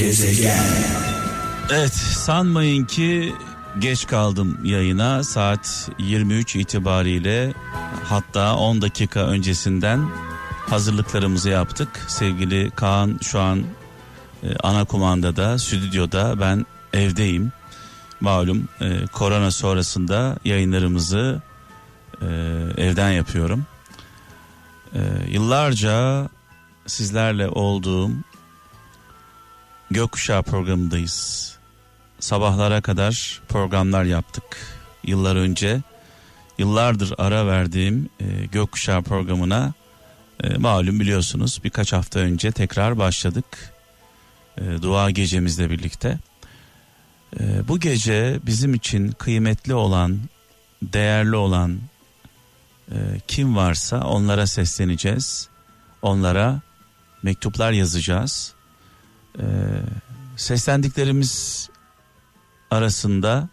Gezegen. Evet sanmayın ki geç kaldım yayına saat 23 itibariyle hatta 10 dakika öncesinden hazırlıklarımızı yaptık. Sevgili Kaan şu an e, ana kumandada stüdyoda ben evdeyim. Malum e, korona sonrasında yayınlarımızı e, evden yapıyorum. E, yıllarca sizlerle olduğum Gökkuşağı programındayız. Sabahlara kadar programlar yaptık. Yıllar önce yıllardır ara verdiğim e, Gökkuşağı programına e, malum biliyorsunuz birkaç hafta önce tekrar başladık. E, dua gecemizle birlikte. E, bu gece bizim için kıymetli olan, değerli olan e, kim varsa onlara sesleneceğiz. Onlara mektuplar yazacağız. Ee, seslendiklerimiz arasında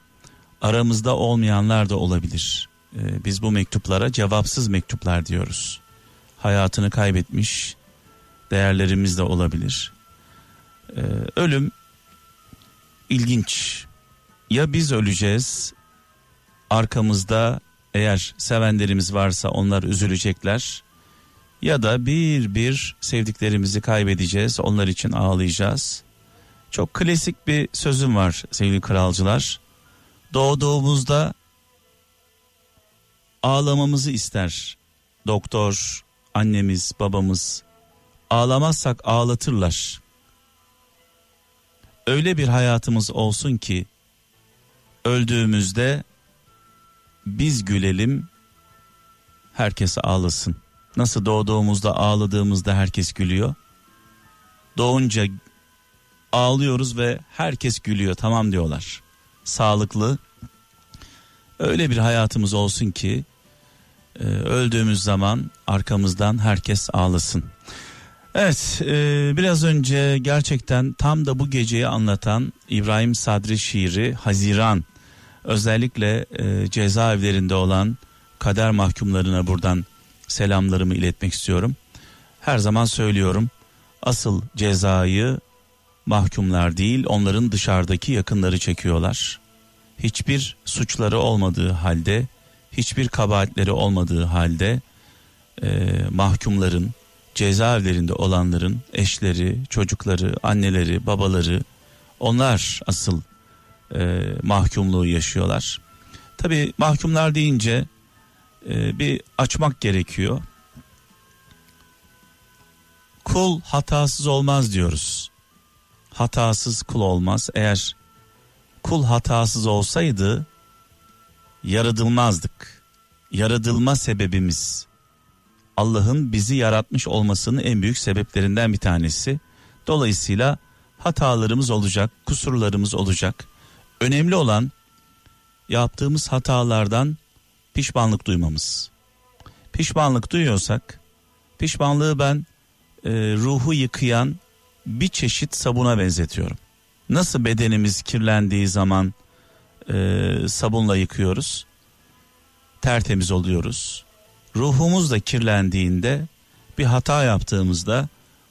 aramızda olmayanlar da olabilir. Ee, biz bu mektuplara cevapsız mektuplar diyoruz. Hayatını kaybetmiş değerlerimiz de olabilir. Ee, ölüm ilginç. Ya biz öleceğiz arkamızda eğer sevenlerimiz varsa onlar üzülecekler ya da bir bir sevdiklerimizi kaybedeceğiz onlar için ağlayacağız. Çok klasik bir sözüm var sevgili kralcılar. Doğduğumuzda ağlamamızı ister doktor, annemiz, babamız. Ağlamazsak ağlatırlar. Öyle bir hayatımız olsun ki öldüğümüzde biz gülelim, herkes ağlasın. Nasıl doğduğumuzda ağladığımızda herkes gülüyor. Doğunca ağlıyoruz ve herkes gülüyor tamam diyorlar. Sağlıklı öyle bir hayatımız olsun ki e, öldüğümüz zaman arkamızdan herkes ağlasın. Evet e, biraz önce gerçekten tam da bu geceyi anlatan İbrahim Sadri şiiri Haziran özellikle e, cezaevlerinde olan kader mahkumlarına buradan selamlarımı iletmek istiyorum. Her zaman söylüyorum. Asıl cezayı mahkumlar değil onların dışarıdaki yakınları çekiyorlar. Hiçbir suçları olmadığı halde, hiçbir kabahatleri olmadığı halde e, mahkumların, cezaevlerinde olanların eşleri, çocukları, anneleri, babaları onlar asıl e, mahkumluğu yaşıyorlar. Tabi mahkumlar deyince e, bir açmak gerekiyor. Kul hatasız olmaz diyoruz. Hatasız kul olmaz. Eğer kul hatasız olsaydı yaratılmazdık. Yaratılma sebebimiz Allah'ın bizi yaratmış olmasının en büyük sebeplerinden bir tanesi. Dolayısıyla hatalarımız olacak, kusurlarımız olacak. Önemli olan yaptığımız hatalardan pişmanlık duymamız. Pişmanlık duyuyorsak pişmanlığı ben e, ruhu yıkayan bir çeşit sabuna benzetiyorum. Nasıl bedenimiz kirlendiği zaman e, sabunla yıkıyoruz. Tertemiz oluyoruz. Ruhumuz da kirlendiğinde bir hata yaptığımızda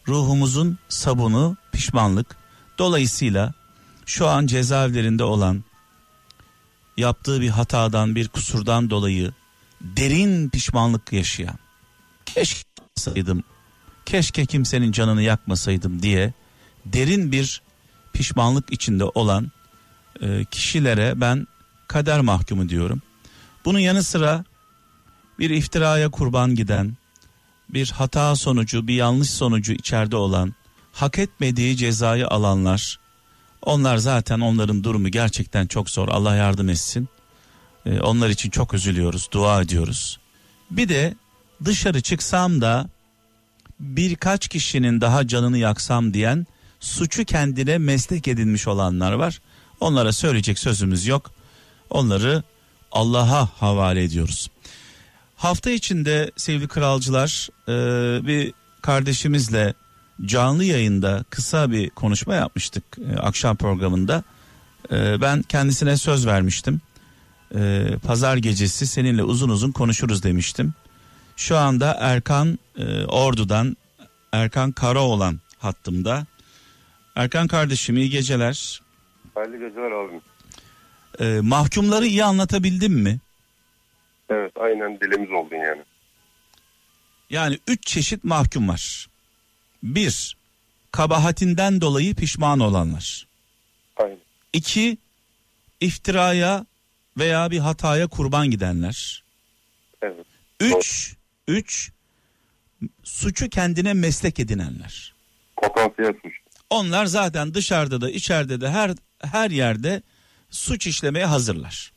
ruhumuzun sabunu pişmanlık. Dolayısıyla şu an cezaevlerinde olan yaptığı bir hatadan bir kusurdan dolayı derin pişmanlık yaşayan keşke yapmasaydım keşke kimsenin canını yakmasaydım diye derin bir pişmanlık içinde olan e, kişilere ben kader mahkumu diyorum. Bunun yanı sıra bir iftiraya kurban giden, bir hata sonucu, bir yanlış sonucu içeride olan, hak etmediği cezayı alanlar, onlar zaten onların durumu gerçekten çok zor. Allah yardım etsin. Ee, onlar için çok üzülüyoruz, dua ediyoruz. Bir de dışarı çıksam da birkaç kişinin daha canını yaksam diyen suçu kendine meslek edinmiş olanlar var. Onlara söyleyecek sözümüz yok. Onları Allah'a havale ediyoruz. Hafta içinde sevgili kralcılar e, bir kardeşimizle canlı yayında kısa bir konuşma yapmıştık e, akşam programında. E, ben kendisine söz vermiştim. E, Pazar gecesi seninle uzun uzun konuşuruz demiştim. Şu anda Erkan e, Ordu'dan Erkan Karaoğlan hattımda. Erkan kardeşim iyi geceler. Hayırlı geceler abim. Ee, mahkumları iyi anlatabildim mi? Evet aynen dilimiz oldun yani. Yani üç çeşit mahkum var. Bir, kabahatinden dolayı pişman olanlar. Aynen. İki, iftiraya veya bir hataya kurban gidenler. Evet. Üç, üç, suçu kendine meslek edinenler. Potansiyel suç. Onlar zaten dışarıda da içeride de her her yerde suç işlemeye hazırlar.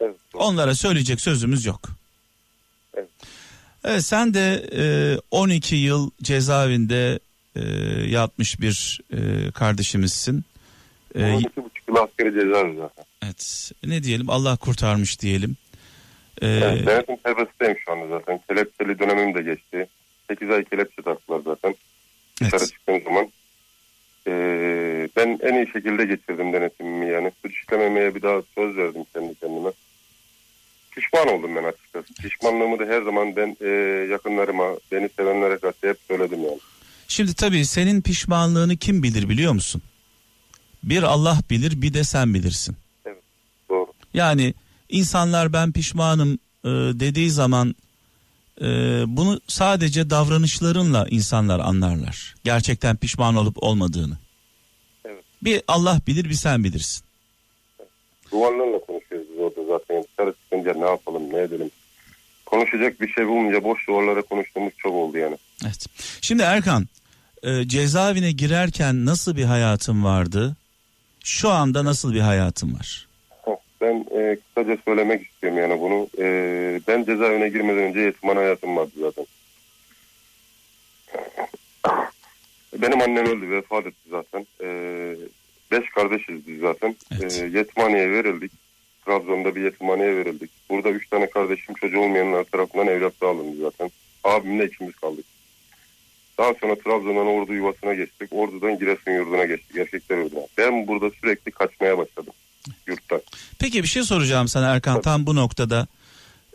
Evet. doğru. Onlara söyleyecek sözümüz yok. Evet. Evet, sen de e, 12 yıl cezaevinde e, yatmış bir e, kardeşimizsin. E, 12 buçuk yıl askeri ceza zaten. evet, ne diyelim Allah kurtarmış diyelim. E, Evet, denetim serbestiyim şu anda zaten. Kelepçeli dönemim de geçti. 8 ay kelepçe taktılar zaten. Dışarı evet. çıktığım zaman. Ee, ben en iyi şekilde geçirdim denetimimi yani. Suç işlememeye bir daha söz verdim kendi kendime. Pişman oldum ben açıkçası. Pişmanlığımı da her zaman ben e, yakınlarıma, beni sevenlere karşı hep söyledim yani. Şimdi tabii senin pişmanlığını kim bilir biliyor musun? Bir Allah bilir bir de sen bilirsin. Doğru. Yani insanlar ben pişmanım e, dediği zaman e, bunu sadece davranışlarınla insanlar anlarlar. Gerçekten pişman olup olmadığını. Evet. Bir Allah bilir bir sen bilirsin. Duvarlarla konuşuyoruz dışarı çıkınca ne yapalım, ne edelim. Konuşacak bir şey bulunca boş duvarlara konuştuğumuz çok oldu yani. Evet. Şimdi Erkan e, cezaevine girerken nasıl bir hayatın vardı? Şu anda nasıl bir hayatın var? Ben e, kısaca söylemek istiyorum yani bunu. E, ben cezaevine girmeden önce yetimhane hayatım vardı zaten. Benim annem öldü, vefat etti zaten. E, beş kardeşiz biz zaten. Evet. E, yetimhaneye verildik. Trabzon'da bir yetimhaneye verildik. Burada üç tane kardeşim çocuğu olmayanlar tarafından evlatlığa alındı zaten. Abimle ikimiz kaldık. Daha sonra Trabzon'dan Ordu yuvasına geçtik. Ordu'dan Giresun yurduna geçtik. Erkekler yurduna. Ben burada sürekli kaçmaya başladım yurttan. Peki bir şey soracağım sana Erkan tam bu noktada.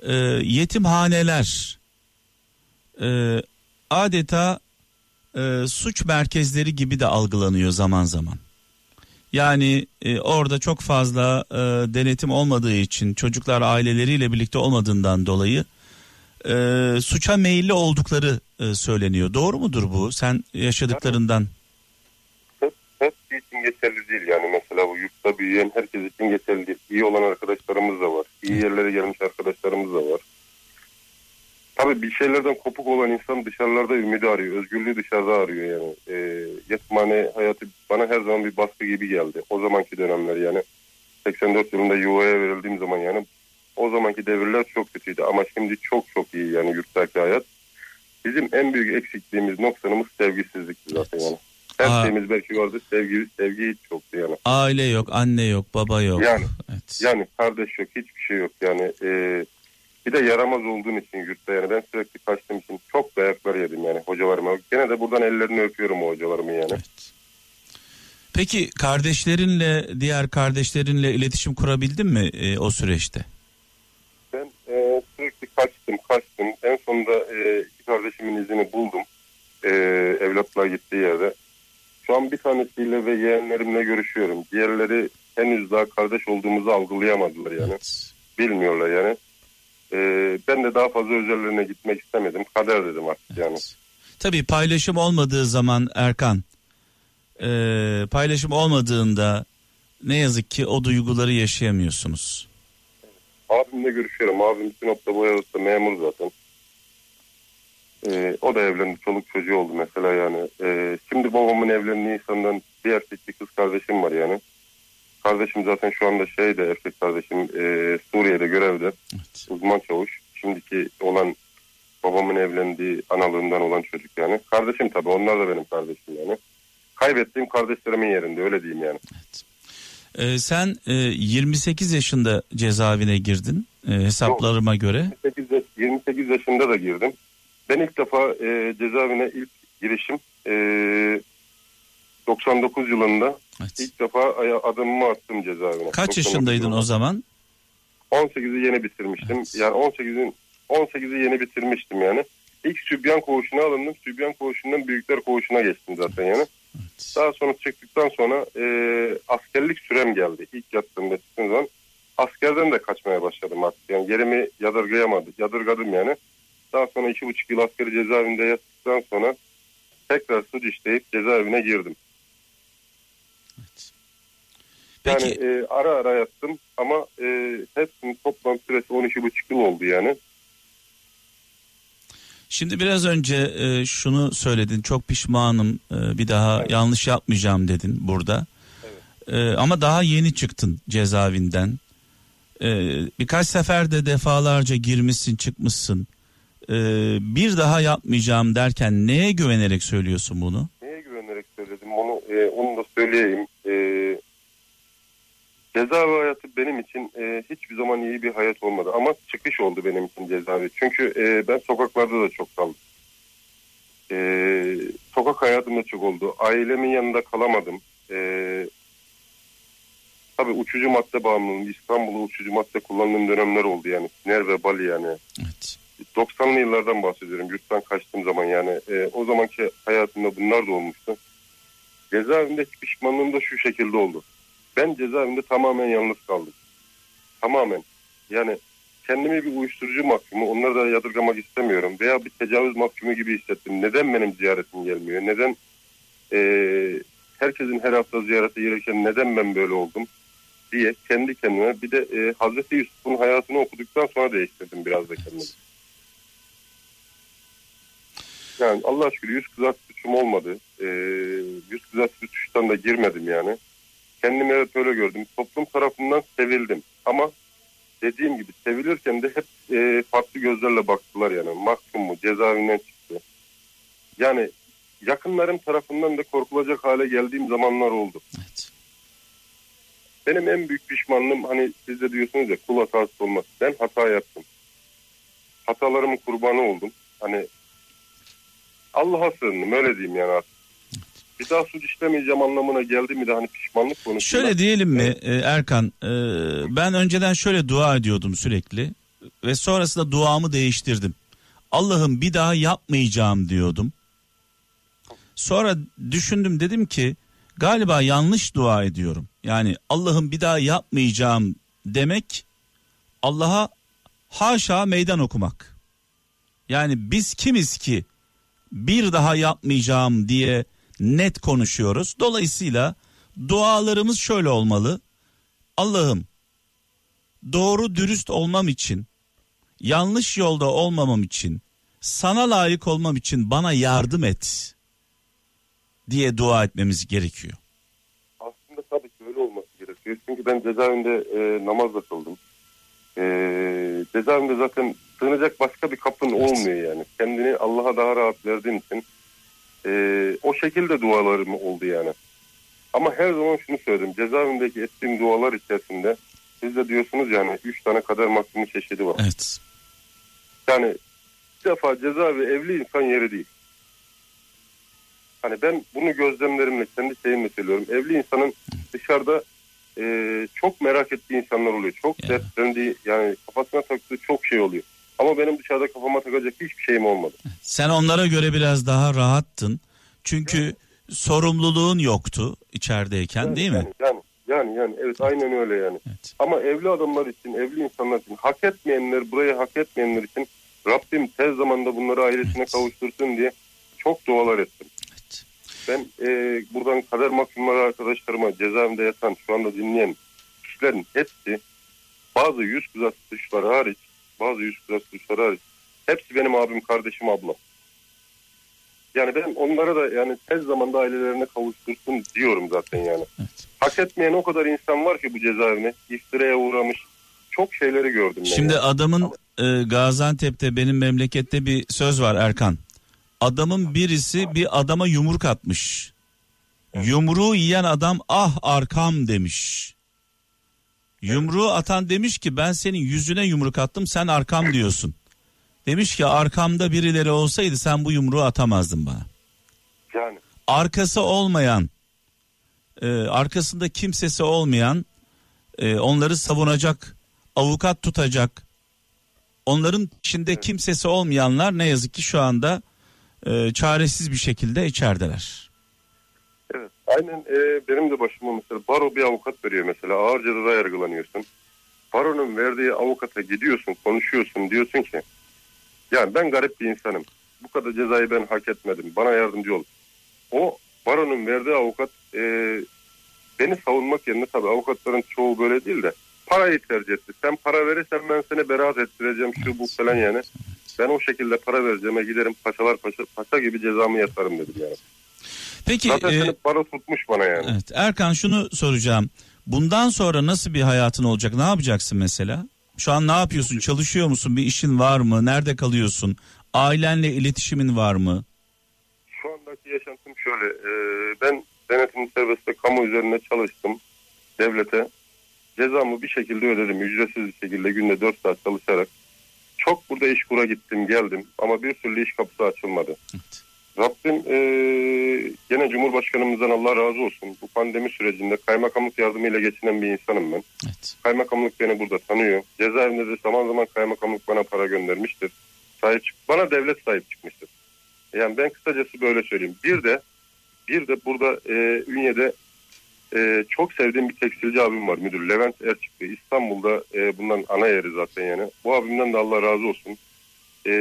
E, yetimhaneler e, adeta e, suç merkezleri gibi de algılanıyor zaman zaman. Yani e, orada çok fazla e, denetim olmadığı için çocuklar aileleriyle birlikte olmadığından dolayı e, suça meyilli oldukları e, söyleniyor. Doğru mudur bu? Sen yaşadıklarından. hep, hepsi için geçerli değil yani mesela bu yurtta büyüyen herkes için geçerli değil. İyi olan arkadaşlarımız da var. İyi yerlere gelmiş arkadaşlarımız da var. Tabii bir şeylerden kopuk olan insan dışarılarda ümidi arıyor. Özgürlüğü dışarıda arıyor yani. E, yetimhane hayatı bana her zaman bir baskı gibi geldi. O zamanki dönemler yani. 84 yılında yuvaya verildiğim zaman yani o zamanki devirler çok kötüydü ama şimdi çok çok iyi yani yurttaki hayat. Bizim en büyük eksikliğimiz noksanımız sevgisizlikti zaten yani. Her Aa. şeyimiz belki vardı sevgi, sevgi hiç yoktu yani. Aile yok, anne yok, baba yok. Yani. Evet. Yani kardeş yok hiçbir şey yok yani. E, bir de yaramaz olduğum için yurtta yani ben sürekli kaçtığım için çok dayaklar yedim yani hocalarıma. Gene de buradan ellerini öpüyorum o hocalarımı yani. Evet. Peki kardeşlerinle, diğer kardeşlerinle iletişim kurabildin mi e, o süreçte? Ben e, sürekli kaçtım kaçtım. En sonunda e, iki kardeşimin izini buldum. E, evlatlığa gittiği yerde. Şu an bir tanesiyle ve yeğenlerimle görüşüyorum. Diğerleri henüz daha kardeş olduğumuzu algılayamadılar yani. Evet. Bilmiyorlar yani. E, ben de daha fazla üzerlerine gitmek istemedim. Kader dedim artık yani. Evet. Tabii paylaşım olmadığı zaman Erkan, e, paylaşım olmadığında ne yazık ki o duyguları yaşayamıyorsunuz. Abimle görüşüyorum. Abim Sinop'ta Boyalık'ta memur zaten. Ee, o da evlendi. Çoluk çocuğu oldu mesela yani. Ee, şimdi babamın evlendiği insandan bir erkek bir kız kardeşim var yani. Kardeşim zaten şu anda şeyde erkek kardeşim e, Suriye'de görevde. Evet. Uzman çavuş. Şimdiki olan babamın evlendiği analığından olan çocuk yani. Kardeşim tabii onlar da benim kardeşim yani. Kaybettiğim kardeşlerimin yerinde öyle diyeyim yani. E, sen e, 28 yaşında cezaevine girdin e, hesaplarıma göre. 28, yaş- 28 yaşında da girdim. Ben ilk defa e, cezaevine ilk girişim e, 99 yılında Evet. ilk defa adımımı attım cezaevine. Kaç 99 yaşındaydın o zaman? 18'i yeni bitirmiştim. Evet. Yani 18'in 18'i yeni bitirmiştim yani. İlk Sübyan koğuşuna alındım. Sübyan koğuşundan Büyükler koğuşuna geçtim zaten yani. Daha sonra çıktıktan sonra e, askerlik sürem geldi. İlk yattığımda çıktığım zaman askerden de kaçmaya başladım artık. Yani yerimi yadırgayamadım, yadırgadım yani. Daha sonra iki buçuk yıl askeri cezaevinde yattıktan sonra tekrar suç işleyip cezaevine girdim. Evet. Yani Peki e, ara ara yattım ama e, hepsinin toplam süresi 12 buçuk yıl oldu yani. şimdi biraz önce e, şunu söyledin çok pişmanım e, bir daha Evet. yanlış yapmayacağım dedin burada. E, ama daha yeni çıktın cezaevinden. E, birkaç sefer de defalarca girmişsin çıkmışsın. E, bir daha yapmayacağım derken neye güvenerek söylüyorsun bunu? Onu e, onu da söyleyeyim. E, cezaevi hayatı benim için e, hiçbir zaman iyi bir hayat olmadı ama çıkış oldu benim için cezaevi. Çünkü e, ben sokaklarda da çok kaldım. E, sokak hayatım da çok oldu. Ailemin yanında kalamadım. E, tabii uçucu madde bağımlılığım, İstanbul'da uçucu madde kullandığım dönemler oldu yani. Siner ve Bali yani. Evet. 90'lı yıllardan bahsediyorum. Yurttan kaçtığım zaman yani e, o zamanki hayatımda bunlar da olmuştu. Cezaevindeki pişmanlığım da şu şekilde oldu. Ben cezaevinde tamamen yalnız kaldım. Tamamen. Yani kendimi bir uyuşturucu mahkumu, onları da yadırgamak istemiyorum. Veya bir tecavüz mahkumu gibi hissettim. Neden benim ziyaretim gelmiyor? Neden e, herkesin her hafta ziyarete gelirken neden ben böyle oldum? diye kendi kendime bir de e, Hazreti Yusuf'un hayatını okuduktan sonra değiştirdim biraz da kendimi. Yani Allah şükür yüz kızart suçum olmadı. Ee, yüz kızart suçtan da girmedim yani. Kendimi evet öyle gördüm. Toplum tarafından sevildim. Ama dediğim gibi sevilirken de hep e, farklı gözlerle baktılar yani. Mahkum mu cezaevinden çıktı. Yani yakınlarım tarafından da korkulacak hale geldiğim zamanlar oldu. Evet. Benim en büyük pişmanlığım hani siz de diyorsunuz ya kul hatası olmaz. Ben hata yaptım. Hatalarımın kurbanı oldum. Hani Allah'a sığındım öyle diyeyim yani artık. Bir daha suç işlemeyeceğim anlamına geldi mi de hani pişmanlık konusunda. Şöyle diyelim mi e, Erkan e, ben önceden şöyle dua ediyordum sürekli ve sonrasında duamı değiştirdim. Allah'ım bir daha yapmayacağım diyordum. Sonra düşündüm dedim ki galiba yanlış dua ediyorum. Yani Allah'ım bir daha yapmayacağım demek Allah'a haşa meydan okumak. Yani biz kimiz ki bir daha yapmayacağım diye net konuşuyoruz. Dolayısıyla dualarımız şöyle olmalı. Allah'ım doğru dürüst olmam için, yanlış yolda olmamam için, sana layık olmam için bana yardım et diye dua etmemiz gerekiyor. Aslında tabii ki öyle olması gerekiyor. Çünkü ben cezaevinde e, namaz da kıldım. E, cezaevinde zaten sığınacak başka bir kapın olmuyor yani. Kendini Allah'a daha rahat verdiğin için e, o şekilde dualarım oldu yani. Ama her zaman şunu söyledim. Cezaevindeki ettiğim dualar içerisinde siz de diyorsunuz yani 3 tane kader mahkumu çeşidi var. Evet. Yani bir defa cezaevi evli insan yeri değil. Hani ben bunu gözlemlerimle kendi şeyimle söylüyorum. Evli insanın dışarıda e, çok merak ettiği insanlar oluyor. Çok Ya. dertlendiği yani kafasına taktığı çok şey oluyor. Ama benim dışarıda kafama takacak hiçbir şeyim olmadı. Sen onlara göre biraz daha rahattın. Çünkü sorumluluğun yoktu içerideyken Yani, değil mi? Yani, yani yani yani evet aynen öyle yani. Evet. Ama evli adamlar için, evli insanlar için, hak etmeyenler, burayı hak etmeyenler için Rabbim tez zamanda bunları ailesine Evet. kavuştursun diye çok dualar ettim. Ben e, buradan kader mahkumları arkadaşlarıma cezaevinde yatan şu anda dinleyen kişilerin hepsi bazı yüz kızar suçları hariç bazı yüz kızar suçları hariç hepsi benim abim kardeşim ablam. Yani ben onlara da yani tez zamanda ailelerine kavuştursun diyorum zaten yani. Evet. Hak etmeyen o kadar insan var ki bu cezaevine iftiraya uğramış çok şeyleri gördüm. ben Şimdi yani. adamın e, Gaziantep'te benim memlekette bir söz var Erkan. Adamın birisi bir adama yumruk atmış. Yumruğu yiyen adam ah arkam demiş. Yumruğu atan demiş ki ben senin yüzüne yumruk attım sen arkam diyorsun. Demiş ki arkamda birileri olsaydı sen bu yumruğu atamazdın bana. yani Arkası olmayan, e, arkasında kimsesi olmayan, e, onları savunacak, avukat tutacak, onların içinde kimsesi olmayanlar ne yazık ki şu anda e, çaresiz bir şekilde içerideler. evet Aynen e, benim de başıma mesela baro bir avukat veriyor mesela ağır cezada yargılanıyorsun. Baronun verdiği avukata gidiyorsun konuşuyorsun diyorsun ki yani ben garip bir insanım. Bu kadar cezayı ben hak etmedim. Bana yardımcı ol. O baronun verdiği avukat e, beni savunmak yerine tabii avukatların çoğu böyle değil de parayı tercih etti. Sen para verirsen ben seni beraat ettireceğim şu bu falan yani. Ben o şekilde para vereceğime giderim paşalar paşa, paşa gibi cezamı yatarım dedim yani. Peki Zaten e, seni para tutmuş bana yani. evet, Erkan şunu soracağım. Bundan sonra nasıl bir hayatın olacak? Ne yapacaksın mesela? Şu an ne yapıyorsun? Çalışıyor musun? Bir işin var mı? Nerede kalıyorsun? Ailenle iletişimin var mı? Şu andaki yaşantım şöyle. e, ben denetimli serbestte kamu üzerine çalıştım. Devlete. Cezamı bir şekilde ödedim. Ücretsiz bir şekilde günde 4 saat çalışarak. Çok burada iş kura gittim geldim. Ama bir türlü iş kapısı açılmadı. Evet. Rabbim e, gene Cumhurbaşkanımızdan Allah razı olsun. Bu pandemi sürecinde kaymakamlık yardımıyla geçinen bir insanım ben. Evet. Kaymakamlık beni burada tanıyor. Cezaevinde de zaman zaman kaymakamlık bana para göndermiştir. Sahip çık bana devlet sahip çıkmıştır. Yani ben kısacası böyle söyleyeyim. Bir de bir de burada e, Ünye'de e, çok sevdiğim bir tekstilci abim var müdür Levent Erçikli. İstanbul'da e, bundan ana yeri zaten yani. Bu abimden de Allah razı olsun. E,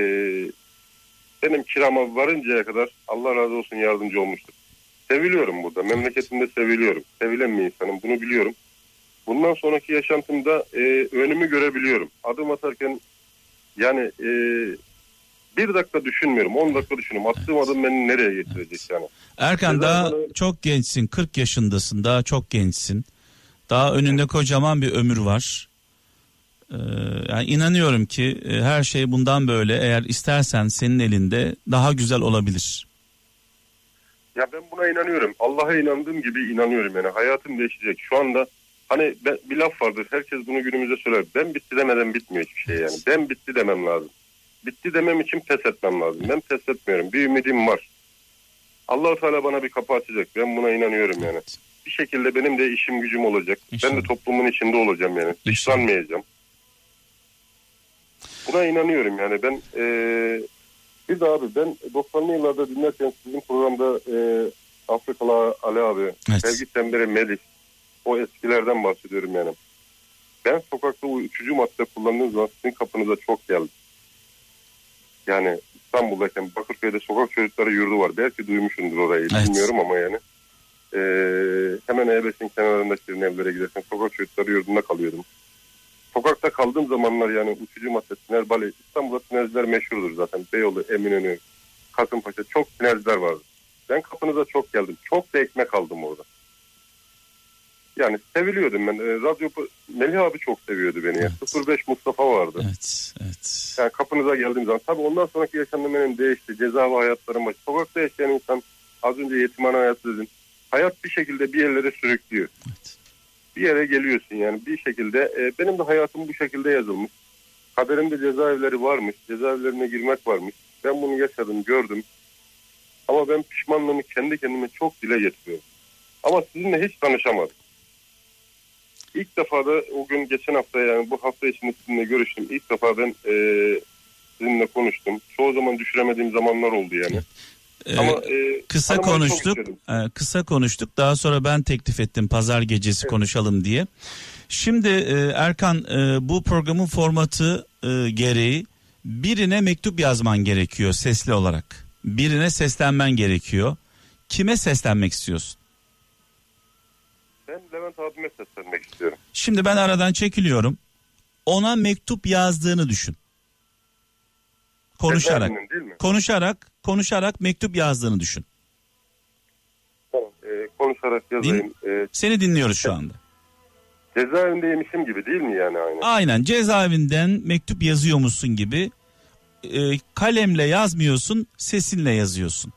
benim kirama varıncaya kadar Allah razı olsun yardımcı olmuştur. Seviliyorum burada. Memleketimde seviliyorum. Sevilen bir insanım. Bunu biliyorum. Bundan sonraki yaşantımda e, önümü görebiliyorum. Adım atarken yani e, bir dakika düşünmüyorum. 10 dakika düşünüyorum. Attığım adım beni nereye getirecek yani. Erkan Neden daha bana- çok gençsin. 40 yaşındasın. Daha çok gençsin. Daha önünde kocaman bir ömür var. Ee, yani inanıyorum ki e, her şey bundan böyle eğer istersen senin elinde daha güzel olabilir. Ya ben buna inanıyorum. Allah'a inandığım gibi inanıyorum yani. Hayatım değişecek. Şu anda hani ben, bir laf vardır. Herkes bunu günümüzde söyler. Ben bitti demeden bitmiyor hiçbir şey yani. Ben bitti demem lazım. Bitti demem için pes etmem lazım. Ben pes etmiyorum. Bir ümidim var. allah Teala bana bir kapı açacak. Ben buna inanıyorum yani. Bir şekilde benim de işim gücüm olacak. Ben İnşallah. de toplumun içinde olacağım yani. Dışlanmayacağım. Buna inanıyorum yani. Ben eee bir de abi ben 90'lı yıllarda dinlerken sizin programda eee Afrikalı Ali abi, Evet. Sevgi Tembere Melis o eskilerden bahsediyorum yani. Ben sokakta uyuşturucu madde kullandığım zaman sizin kapınıza çok geldim. Yani İstanbul'dayken Bakırköy'de sokak çocukları yurdu var. Belki duymuşsundur orayı Evet. bilmiyorum ama yani. Ee, hemen E5'in kenarında şirin evlere giderken sokak çocukları yurdunda kalıyordum. Sokakta kaldığım zamanlar yani uçucu madde, tiner, bale. İstanbul'da tinerciler meşhurdur zaten. Beyoğlu, Eminönü, Kasımpaşa çok tinerciler vardı. Ben kapınıza çok geldim. Çok da ekmek aldım orada. Yani seviliyordum ben. Ee, radyo Melih abi çok seviyordu beni. Evet. 05 Mustafa vardı. Evet, evet. Yani kapınıza geldiğim zaman. Tabii ondan sonraki yaşamım benim değişti. Ceza ve hayatlarım başı. Sokakta yaşayan insan az önce yetimhane hayatı dedin. Hayat bir şekilde bir yerlere sürüklüyor. evet. Bir yere geliyorsun yani bir şekilde. E, benim de hayatım bu şekilde yazılmış. Kaderimde cezaevleri varmış. Cezaevlerine girmek varmış. Ben bunu yaşadım, gördüm. Ama ben pişmanlığımı kendi kendime çok dile getiriyorum. Ama sizinle hiç tanışamadım. İlk defa da o gün geçen hafta yani bu hafta içinde sizinle görüştüm. İlk defa ben e, sizinle konuştum. Çoğu zaman düşüremediğim zamanlar oldu yani. Ee, Ama e, kısa konuştuk. Ee, kısa konuştuk. Daha sonra ben teklif ettim pazar gecesi konuşalım diye. Şimdi e, Erkan e, bu programın formatı e, gereği birine mektup yazman gerekiyor sesli olarak. Birine seslenmen gerekiyor. Kime seslenmek istiyorsun? Ben Levent abime seslenmek istiyorum. Şimdi ben aradan çekiliyorum. Ona mektup yazdığını düşün. Konuşarak. Cezaevinin değil mi? Konuşarak, konuşarak mektup yazdığını düşün. Tamam. E, konuşarak yazayım. E, Seni dinliyoruz şu anda. cezaevindeymişim gibi değil mi yani aynı? Aynen cezaevinden mektup yazıyormuşsun gibi e, kalemle yazmıyorsun sesinle yazıyorsun.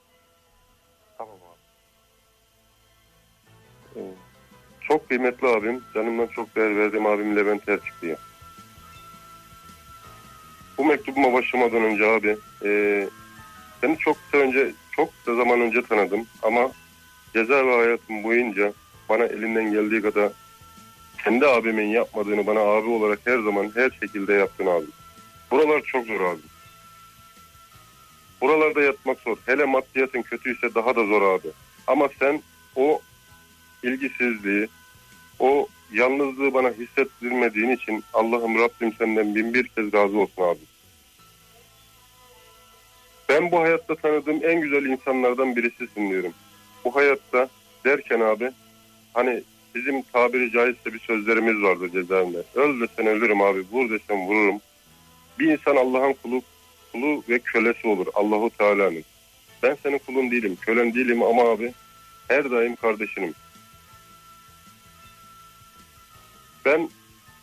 Çok kıymetli abim, canımdan çok değer verdiğim abim Levent Erçikli'ye. Bu mektubuma başlamadan önce abi, e, seni çok kısa önce, çok kısa zaman önce tanıdım ama cezaevi hayatım boyunca bana elinden geldiği kadar kendi abimin yapmadığını bana abi olarak her zaman her şekilde yaptın abi. Buralar çok zor abi. Buralarda yatmak zor. Hele maddiyatın kötüyse daha da zor abi. Ama sen o ilgisizliği, o yalnızlığı bana hissettirmediğin için Allah'ım Rabbim senden bin bir kez razı olsun abi. Ben bu hayatta tanıdığım en güzel insanlardan birisisin diyorum. Bu hayatta derken abi hani bizim tabiri caizse bir sözlerimiz vardı cezaevinde. Öl desen ölürüm abi, vur desen vururum. Bir insan Allah'ın kulu, kulu ve kölesi olur Allahu Teala'nın. Ben senin kulun değilim, kölen değilim ama abi her daim kardeşinim. Ben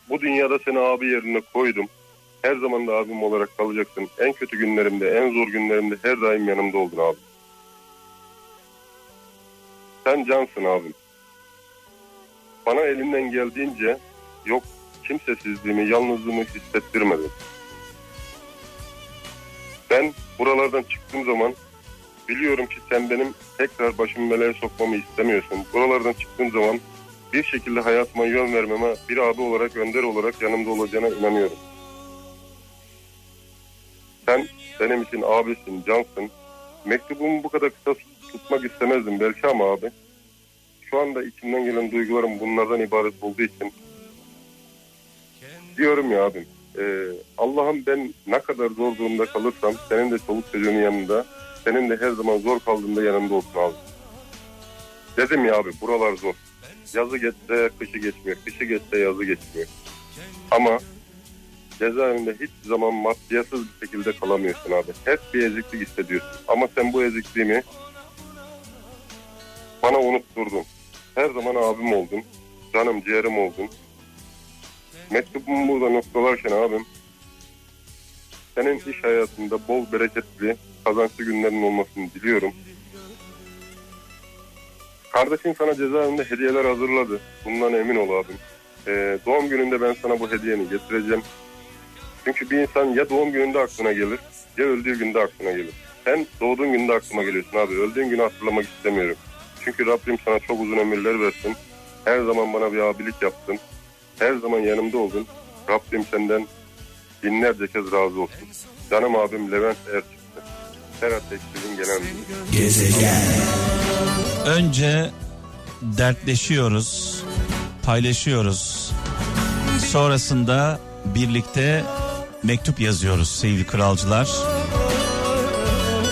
bu dünyada seni abi yerine koydum. Her zaman da abim olarak kalacaksın. En kötü günlerimde, en zor günlerimde her daim yanımda oldun abi. Sen cansın abim. Bana elinden geldiğince yok kimsesizliğimi, yalnızlığımı hissettirmedin. Ben buralardan çıktığım zaman biliyorum ki sen benim tekrar başımı belaya sokmamı istemiyorsun. Buralardan çıktığım zaman bir şekilde hayatıma yön vermeme bir abi olarak, önder olarak yanımda olacağına inanıyorum. Sen benim için abisin, cansın. Mektubumu bu kadar kısa tutmak istemezdim belki ama abi. Şu anda içimden gelen duygularım bunlardan ibaret olduğu için diyorum ya abim. E, Allah'ım ben ne kadar zor durumda kalırsam senin de çoluk çocuğun yanında, senin de her zaman zor kaldığında yanında olsun abi. Dedim ya abi buralar zor. Yazı geçse kışı geçmiyor, kışı geçse yazı geçmiyor. Ama cezaevinde hiç zaman maddiyatsız bir şekilde kalamıyorsun abi. Hep bir eziklik hissediyorsun. Ama sen bu ezikliğimi bana unutturdun. Her zaman abim oldun. Canım ciğerim oldun. Mektubumu burada noktalarken abim senin iş hayatında bol bereketli kazançlı günlerin olmasını diliyorum. Kardeşin sana cezaevinde hediyeler hazırladı. Bundan emin ol abim. Ee, doğum gününde ben sana bu hediyeni getireceğim. Çünkü bir insan ya doğum gününde aklına gelir ya öldüğü günde aklına gelir. Sen doğduğun günde aklıma geliyorsun abi. Öldüğün günü hatırlamak istemiyorum. Çünkü Rabbim sana çok uzun ömürler versin. Her zaman bana bir abilik yaptın. Her zaman yanımda oldun. Rabbim senden binlerce kez razı olsun. Canım abim Levent Erçik'te. Serhat Tekstil'in genel. Gezegen. Önce dertleşiyoruz, paylaşıyoruz. Sonrasında birlikte mektup yazıyoruz sevgili kralcılar.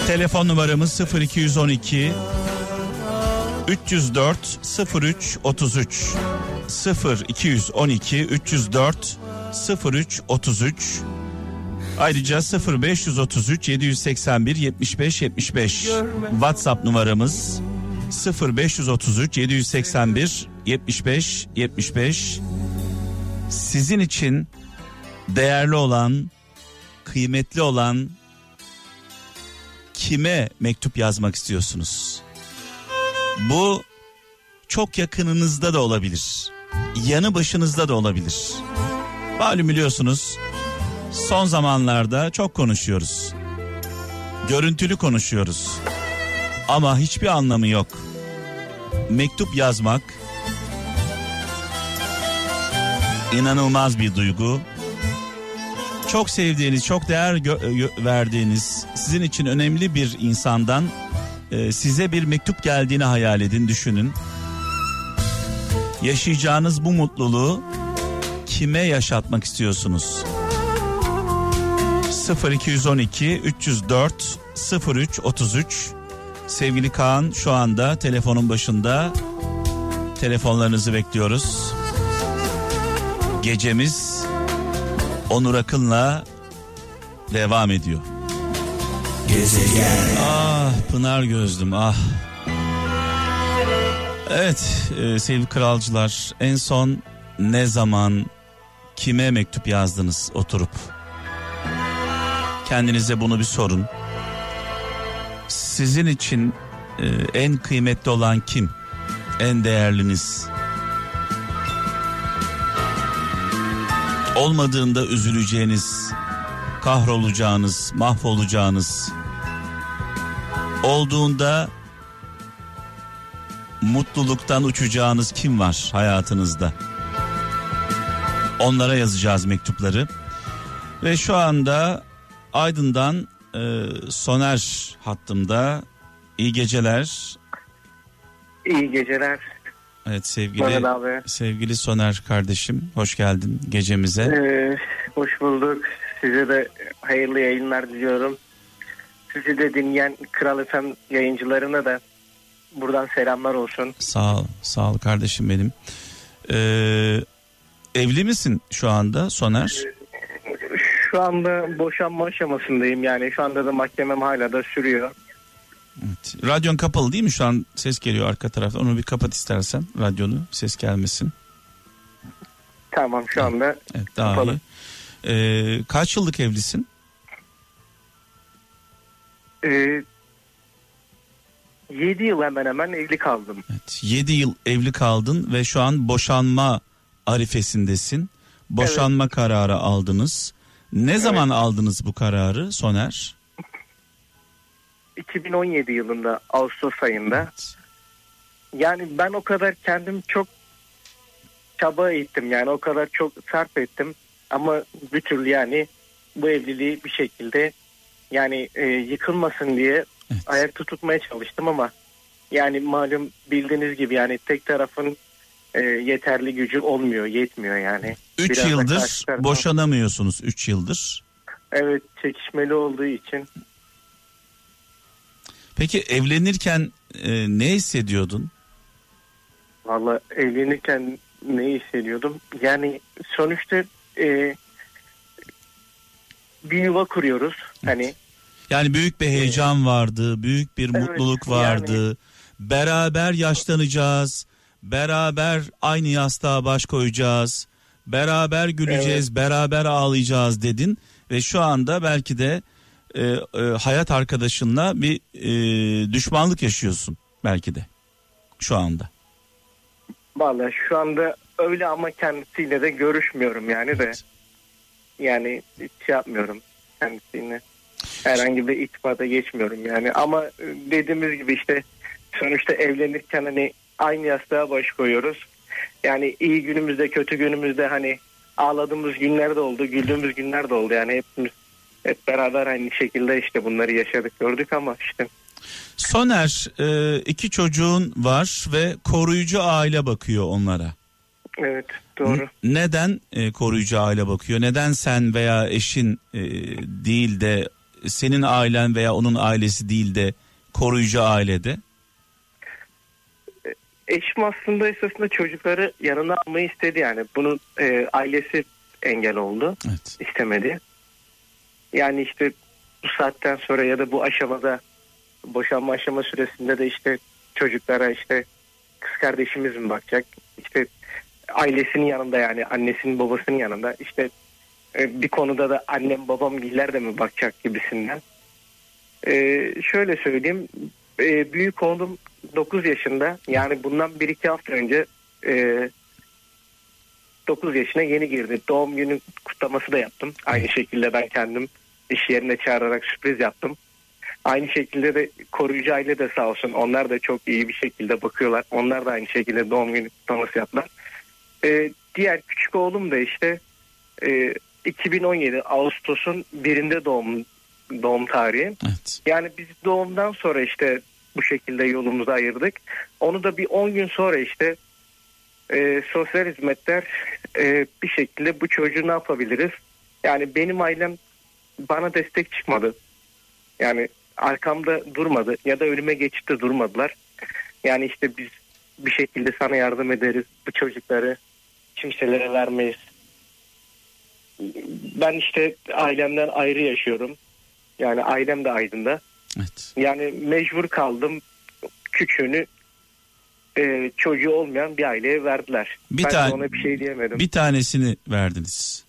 Telefon numaramız 0212 304 03 33 0 212 304 03 33 Ayrıca 0533 781 75 75 WhatsApp numaramız 0533 781 75 75 Sizin için değerli olan, kıymetli olan kime mektup yazmak istiyorsunuz? Bu çok yakınınızda da olabilir. Yanı başınızda da olabilir. Malum biliyorsunuz son zamanlarda çok konuşuyoruz. Görüntülü konuşuyoruz. Ama hiçbir anlamı yok. Mektup yazmak inanılmaz bir duygu. Çok sevdiğiniz, çok değer verdiğiniz, sizin için önemli bir insandan e, size bir mektup geldiğini hayal edin, düşünün. Yaşayacağınız bu mutluluğu kime yaşatmak istiyorsunuz? 0212 304 03 33 Sevgili Kaan şu anda telefonun başında. Telefonlarınızı bekliyoruz. Gecemiz Onur Akın'la devam ediyor. Gezegen. Ah Pınar gözlüm ah. Evet e, sevgili kralcılar en son ne zaman kime mektup yazdınız oturup? Kendinize bunu bir sorun. Sizin için e, en kıymetli olan kim? En değerliniz? Olmadığında üzüleceğiniz, kahrolacağınız, mahvolacağınız, olduğunda mutluluktan uçacağınız kim var hayatınızda? Onlara yazacağız mektupları. Ve şu anda Aydın'dan e, Soner hattımda. İyi geceler. İyi geceler. Evet sevgili abi. sevgili Soner kardeşim hoş geldin gecemize. Ee, hoş bulduk. Size de hayırlı yayınlar diliyorum. Sizi de dinleyen Kral FM yayıncılarına da buradan selamlar olsun. Sağ ol, sağ ol kardeşim benim. Ee, evli misin şu anda Soner? Şu anda boşanma aşamasındayım yani şu anda da mahkemem hala da sürüyor. Evet. Radyon kapalı değil mi şu an ses geliyor arka tarafta onu bir kapat istersen radyonu ses gelmesin. Tamam şu anda Evet daha Kapalı. iyi. Ee, kaç yıllık evlisin? e, 7 yıl hemen hemen evli kaldım. Evet. 7 yıl evli kaldın ve şu an boşanma arifesindesin. Boşanma kararı aldınız. Ne zaman aldınız bu kararı Soner? 2017 yılında Ağustos ayında Evet. yani ben o kadar kendim çok çaba ettim yani o kadar çok sarf ettim ama bir türlü yani bu evliliği bir şekilde yani e, yıkılmasın diye Evet. ayakta tutmaya çalıştım ama yani malum bildiğiniz gibi yani tek tarafın e, yeterli gücü olmuyor yetmiyor yani. 3 Biraz da yıldır boşanamıyorsunuz 3 yıldır. Evet çekişmeli olduğu için Peki evlenirken e, ne hissediyordun? Valla evlenirken ne hissediyordum? Yani sonuçta e, bir yuva kuruyoruz. Hani Yani büyük bir heyecan vardı, büyük bir Evet, mutluluk vardı. Beraber yaşlanacağız, beraber aynı yastığa baş koyacağız, beraber güleceğiz, beraber ağlayacağız dedin ve şu anda belki de e, e, hayat arkadaşınla bir e, düşmanlık yaşıyorsun belki de şu anda. valla şu anda öyle ama kendisiyle de görüşmüyorum yani de. Yani hiç şey yapmıyorum kendisiyle. Herhangi bir itibata geçmiyorum yani. Ama dediğimiz gibi işte sonuçta evlenirken hani aynı yastığa baş koyuyoruz. Yani iyi günümüzde kötü günümüzde hani ağladığımız günler de oldu, güldüğümüz günler de oldu. Yani hepimiz hep beraber aynı şekilde işte bunları yaşadık gördük ama işte Soner e, iki çocuğun var ve koruyucu aile bakıyor onlara. evet doğru. Neden e, koruyucu aile bakıyor? Neden sen veya eşin e, değil de senin ailen veya onun ailesi değil de koruyucu ailede? Eşim aslında esasında çocukları yanına almayı istedi yani. Bunun e, ailesi engel oldu. Evet. istemedi. Yani işte bu saatten sonra ya da bu aşamada boşanma aşama süresinde de işte çocuklara işte kız kardeşimiz mi bakacak? İşte ailesinin yanında yani annesinin babasının yanında işte e, bir konuda da annem babam giller de mi bakacak gibisinden. E, şöyle söyleyeyim e, büyük oğlum 9 yaşında yani bundan 1-2 hafta önce e, 9 yaşına yeni girdi. Doğum günü kutlaması da yaptım. Aynı şekilde ben kendim iş yerine çağırarak sürpriz yaptım. Aynı şekilde de koruyucu aile de sağ olsun. Onlar da çok iyi bir şekilde bakıyorlar. Onlar da aynı şekilde doğum günü kutlaması yaptılar. Ee, diğer küçük oğlum da işte e, 2017 Ağustos'un birinde doğum doğum tarihi. Evet. Yani biz doğumdan sonra işte bu şekilde yolumuzu ayırdık. Onu da bir 10 gün sonra işte e, sosyal hizmetler e, bir şekilde bu çocuğu ne yapabiliriz? Yani benim ailem bana destek çıkmadı. Yani arkamda durmadı ya da önüme geçip de durmadılar. Yani işte biz bir şekilde sana yardım ederiz. Bu çocukları kimselere vermeyiz. Ben işte ailemden ayrı yaşıyorum. Yani ailem de Aydın'da. Evet. Yani mecbur kaldım. Küçüğünü e, çocuğu olmayan bir aileye verdiler. Bir ben tane- ona bir şey diyemedim. Bir tanesini verdiniz.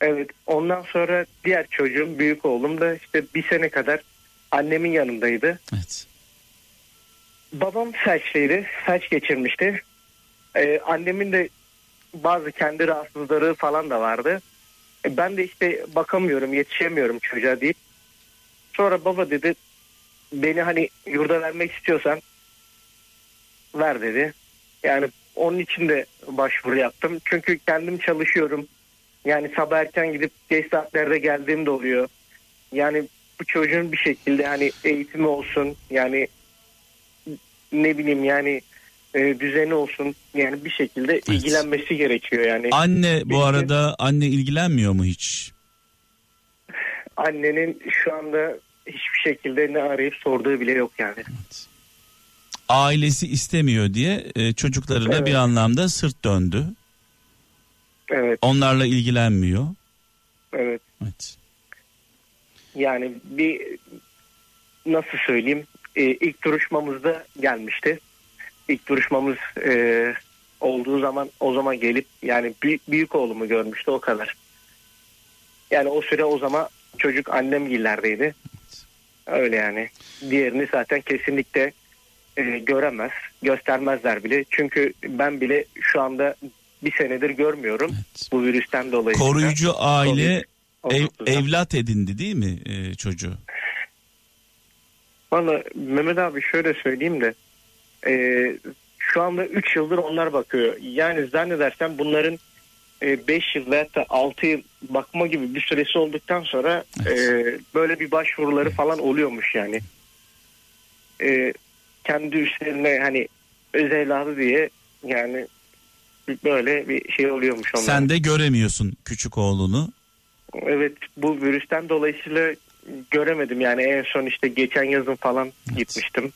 Evet ondan sonra diğer çocuğum büyük oğlum da işte bir sene kadar annemin yanındaydı. Evet. Babam felçliydi. Felç geçirmişti. Ee, annemin de bazı kendi rahatsızlıkları falan da vardı. E, ben de işte bakamıyorum, yetişemiyorum çocuğa deyip. Sonra baba dedi beni hani yurda vermek istiyorsan ver dedi. Yani onun için de başvuru yaptım. Çünkü kendim çalışıyorum. Yani sabah erken gidip geç saatlerde geldiğim de oluyor. Yani bu çocuğun bir şekilde hani eğitimi olsun. Yani ne bileyim yani e, düzeni olsun yani bir şekilde Evet. ilgilenmesi gerekiyor yani. Anne bu Benim- arada anne ilgilenmiyor mu hiç? Annenin şu anda hiçbir şekilde ne arayıp sorduğu bile yok yani. Ailesi istemiyor diye e, çocuklarına Evet. bir anlamda sırt döndü. Evet, Onlarla ilgilenmiyor. evet. Evet. Yani bir nasıl söyleyeyim e, ilk duruşmamızda gelmişti. İlk duruşmamız e, olduğu zaman o zaman gelip yani büyük, büyük oğlumu görmüştü o kadar. Yani o süre o zaman çocuk annem gillerdeydi. Öyle yani. Diğerini zaten kesinlikle e, göremez, göstermezler bile. Çünkü ben bile şu anda bir senedir görmüyorum evet. bu virüsten dolayı. Koruyucu aile ev, Covid-19'dan. evlat edindi değil mi e, çocuğu? Valla Mehmet abi şöyle söyleyeyim de e, şu anda 3 yıldır onlar bakıyor. Yani zannedersem bunların 5 yıl veya da 6 yıl bakma gibi bir süresi olduktan sonra Evet. e, böyle bir başvuruları falan oluyormuş yani. E, kendi üstlerine hani öz evladı diye yani böyle bir şey oluyormuş onların. Sen de göremiyorsun küçük oğlunu. Evet bu virüsten dolayısıyla göremedim yani en son işte geçen yazın falan gitmiştim.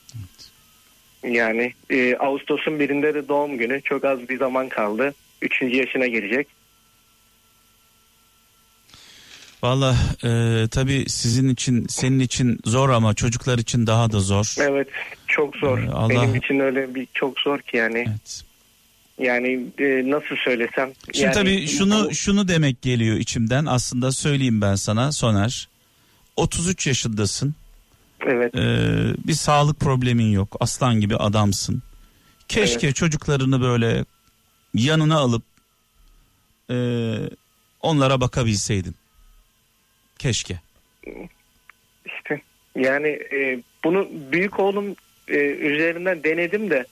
Yani e, Ağustos'un birinde de doğum günü çok az bir zaman kaldı. Üçüncü yaşına girecek. Valla e, tabii sizin için senin için zor ama çocuklar için daha da zor. Evet çok zor. Ee, Allah- Benim için öyle bir çok zor ki yani. Evet. Yani e, nasıl söylesem. Şimdi yani, tabii şunu şunu demek geliyor içimden aslında söyleyeyim ben sana Soner. 33 yaşındasın. Evet Ee, bir sağlık problemin yok. Aslan gibi adamsın. Keşke çocuklarını böyle yanına alıp e, onlara bakabilseydin. Keşke. işte yani e, bunu büyük oğlum e, üzerinden denedim de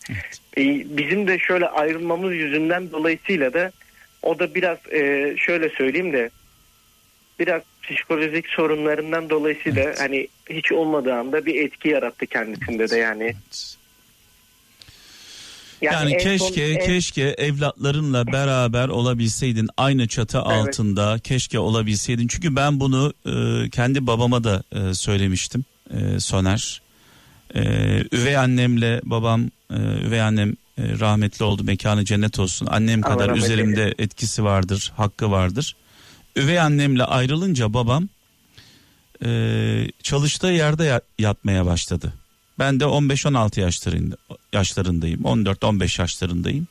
e, bizim de şöyle ayrılmamız yüzünden dolayısıyla da o da biraz e, şöyle söyleyeyim de biraz psikolojik sorunlarından dolayısıyla Evet. hani hiç olmadığı anda bir etki yarattı kendisinde de yani. Yani, en son- keşke en- keşke evlatlarınla beraber olabilseydin aynü çatı altında keşke olabilseydin. Çünkü ben bunu e, kendi babama da e, söylemiştim e, Soner. E, üvey annemle babam e, üvey annem e, rahmetli oldu. Mekanı cennet olsun. Annem kadar üzerimde etkisi vardır hakkı vardır. Üvey annemle ayrılınca babam e, çalıştığı yerde ya- yatmaya başladı. Ben de 15-16 yaşlarında, yaşlarındayım. 14-15 yaşlarındayım.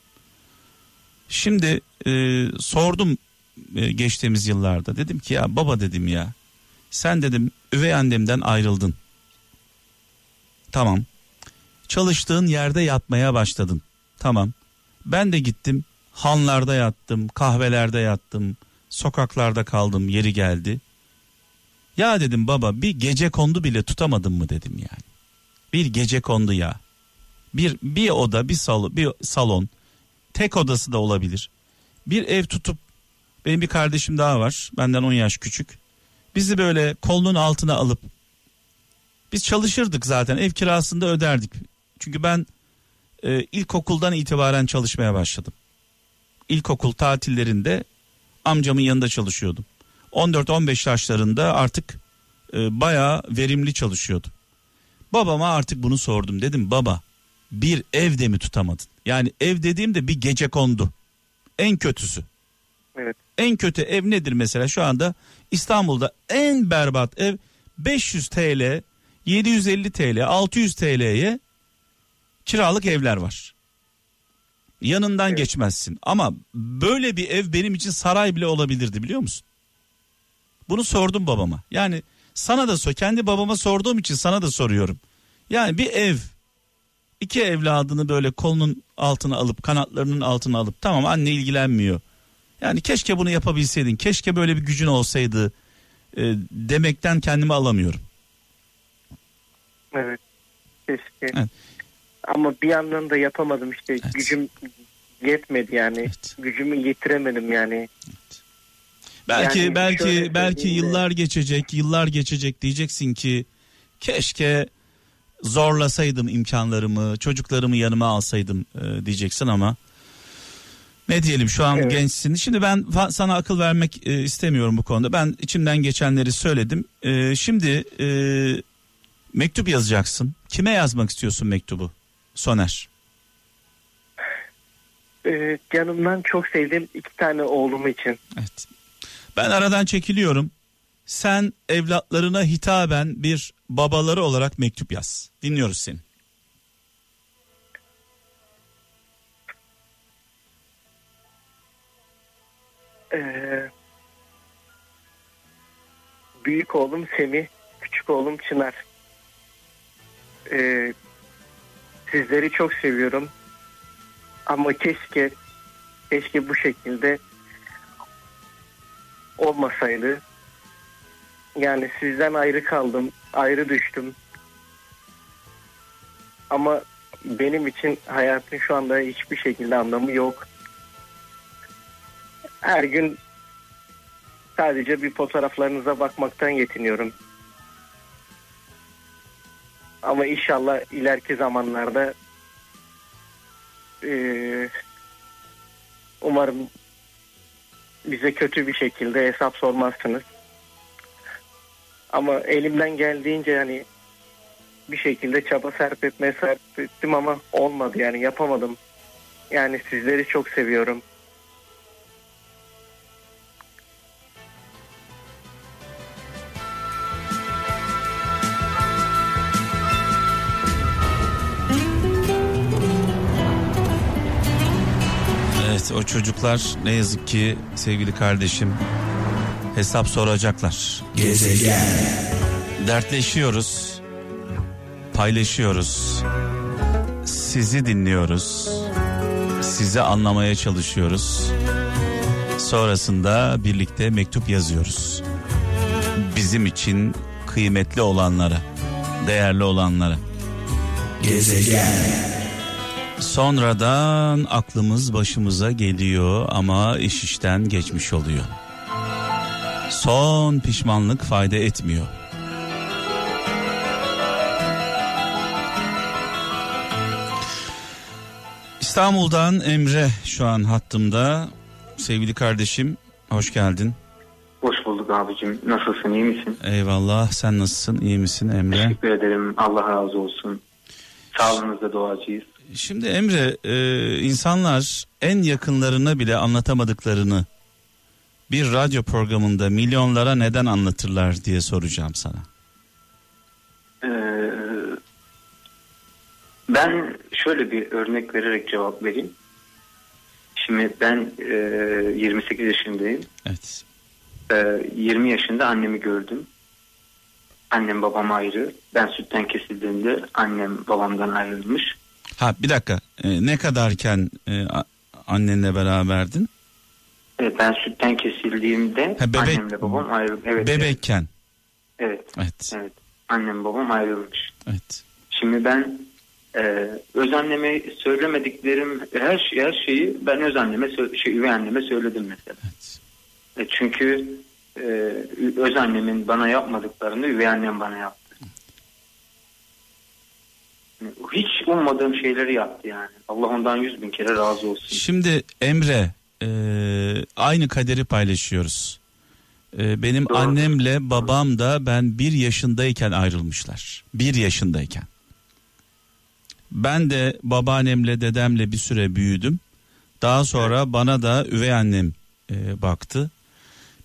Şimdi e, sordum e, geçtiğimiz yıllarda. Dedim ki ya baba dedim ya. Sen dedim üvey annemden ayrıldın. Tamam. Çalıştığın yerde yatmaya başladın. Tamam. Ben de gittim. Hanlarda yattım, kahvelerde yattım, sokaklarda kaldım, yeri geldi. Ya dedim baba bir gece kondu bile tutamadın mı dedim yani. Bir gece kondu ya. Bir bir oda, bir salon, bir salon. Tek odası da olabilir. Bir ev tutup benim bir kardeşim daha var. Benden 10 yaş küçük. Bizi böyle kolunun altına alıp biz çalışırdık zaten. Ev kirasını da öderdik. Çünkü ben e, ilkokuldan itibaren çalışmaya başladım. İlkokul tatillerinde amcamın yanında çalışıyordum. 14-15 yaşlarında artık e, bayağı verimli çalışıyordum. Babama artık bunu sordum. Dedim baba bir evde mi tutamadın? Yani ev dediğimde bir gece kondu. En kötüsü. Evet. En kötü ev nedir mesela şu anda İstanbul'da en berbat ev 500 TL, 750 TL, 600 TL'ye kiralık evler var. Yanından Evet. geçmezsin ama böyle bir ev benim için saray bile olabilirdi biliyor musun? Bunu sordum babama. Yani sana da sor, kendi babama sorduğum için sana da soruyorum. Yani bir ev iki evladını böyle kolunun altına alıp kanatlarının altına alıp tamam anne ilgilenmiyor. Yani keşke bunu yapabilseydin. Keşke böyle bir gücün olsaydı e, demekten kendimi alamıyorum. Evet. Keşke. Evet. Ama bir yandan da yapamadım işte Evet. gücüm yetmedi yani. Evet. Gücümü yetiremedim yani. Belki Yani belki belki de- yıllar geçecek, yıllar geçecek diyeceksin ki keşke zorlasaydım imkanlarımı, çocuklarımı yanıma alsaydım e, diyeceksin ama ne diyelim şu an Evet. gençsin. Şimdi ben sana akıl vermek e, istemiyorum bu konuda. Ben içimden geçenleri söyledim. E, şimdi e, mektup yazacaksın. Kime yazmak istiyorsun mektubu? Soner. Ee, yanımdan çok sevdiğim iki tane oğlum için. Evet. Ben aradan çekiliyorum. Sen evlatlarına hitaben bir babaları olarak mektup yaz. Dinliyoruz seni. Ee, büyük oğlum Semih, küçük oğlum Çınar. Ee, sizleri çok seviyorum. Ama keşke, keşke bu şekilde olmasaydı. Yani sizden ayrı kaldım, ayrı düştüm. Ama benim için hayatın şu anda hiçbir şekilde anlamı yok. Her gün sadece bir fotoğraflarınıza bakmaktan yetiniyorum. Ama inşallah ileriki zamanlarda eee, umarım bize kötü bir şekilde hesap sormazsınız. Ama elimden geldiğince hani bir şekilde çaba sarf etmeye sarf ettim ama olmadı yani yapamadım. Yani sizleri çok seviyorum. Çocuklar ne yazık ki sevgili kardeşim hesap soracaklar. Dertleşiyoruz. Paylaşıyoruz. Sizi dinliyoruz. Sizi anlamaya çalışıyoruz. Sonrasında birlikte mektup yazıyoruz. Bizim için kıymetli olanlara, değerli olanlara. Sonradan aklımız başımıza geliyor ama iş işten geçmiş oluyor. Son pişmanlık fayda etmiyor. İstanbul'dan Emre şu an hattımda. Sevgili kardeşim hoş geldin. Hoş bulduk abicim. Nasılsın iyi misin? Eyvallah sen nasılsın iyi misin Emre? Teşekkür ederim. Allah razı olsun. Sağlığınızda duacıyız. Şimdi Emre e, insanlar en yakınlarına bile anlatamadıklarını bir radyo programında milyonlara neden anlatırlar diye soracağım sana. Ee, ben şöyle bir örnek vererek cevap vereyim. Şimdi ben e, 28 yaşındayım. Evet. E, 20 yaşında annemi gördüm. Annem babam ayrı. Ben sütten kesildiğimde annem babamdan ayrılmış. Ha bir dakika E, ne kadarken e, annenle beraberdin? Evet, ben sütten kesildiğimde Ha, bebek- annemle babam ayrılmış. Evet, Bebekken. Evet, Evet. evet. Annem babam ayrılmış. Evet. Şimdi ben e, öz anneme söylemediklerim her şey- her şeyi ben öz anneme şey üvey anneme söyledim mesela. Evet. E, çünkü e, öz annemin bana yapmadıklarını üvey annem bana yaptı. Hiç ummadığım şeyleri yaptı yani. Allah ondan yüz bin kere razı olsun. Şimdi Emre e, aynı kaderi paylaşıyoruz. E, benim Doğru. annemle babam da ben bir yaşındayken ayrılmışlar. Bir yaşındayken. Ben de babaannemle dedemle bir süre büyüdüm. Daha sonra bana da üvey annem e, baktı.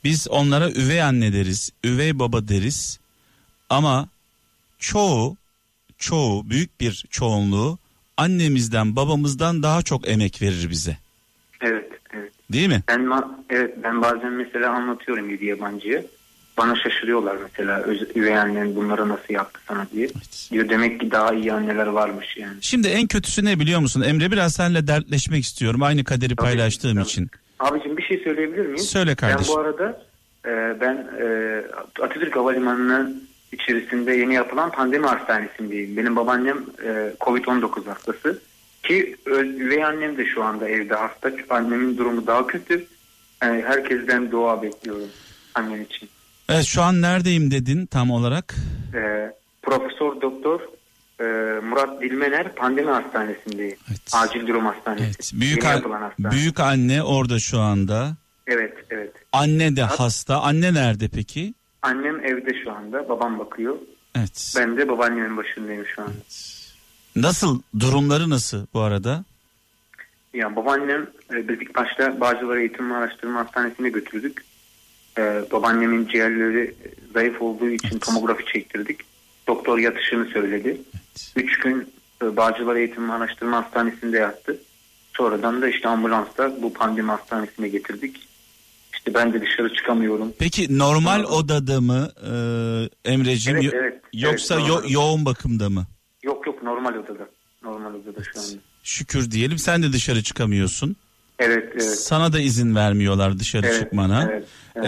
Biz onlara üvey anne deriz, üvey baba deriz. Ama çoğu, çoğu büyük bir çoğunluğu annemizden babamızdan daha çok emek verir bize. Evet, evet. Değil mi? Ben evet ben bazen mesela anlatıyorum bir yabancıya. Bana şaşırıyorlar mesela öz- üvey annen bunları nasıl yaptı sana diye. Evet. Diyor demek ki daha iyi anneler varmış yani. Şimdi en kötüsü ne biliyor musun? Emre biraz seninle dertleşmek istiyorum. Aynı kaderi Tabii, paylaştığım tabii. için. Abicim bir şey söyleyebilir miyim? Söyle kardeşim. Ben bu arada e, ben e, Atatürk Havalimanı'nın içerisinde yeni yapılan pandemi hastanesindeyim. Benim babaannem e, Covid-19 hastası. Ki üvey annem de şu anda evde hasta. Annemin durumu daha kötü. Yani herkesten dua bekliyorum annem için. Evet şu an neredeyim dedin tam olarak? E, Profesör Doktor e, Murat Dilmener Pandemi Hastanesi'ndeyim. Evet. Acil durum hastanesi. Evet. Büyük Yeni an- hastane. büyük anne orada şu anda. Evet, evet. Anne de hasta. Anne nerede peki? Annem evde şu anda. Babam bakıyor. Evet. Ben de babaannemin başındayım şu an. Nasıl durumları nasıl bu arada? Yani babaannem e, başta Bağcılar Eğitim ve Araştırma Hastanesi'ne götürdük. E, babaannemin ciğerleri zayıf olduğu için tomografi çektirdik. Doktor yatışını söyledi. Üç gün e, Bağcılar Eğitim ve Araştırma Hastanesi'nde yattı. Sonradan da işte ambulansla bu pandemi hastanesine getirdik. İşte ben de dışarı çıkamıyorum. Peki normal Tamam. odada mı e, Emre'cim Evet, evet. yoksa Evet, yo- normal. yoğun bakımda mı? Yok yok normal odada. Normal odada şu anda. Şükür diyelim sen de dışarı çıkamıyorsun. Evet evet. Sana da izin vermiyorlar dışarı Evet, çıkmana. evet, evet.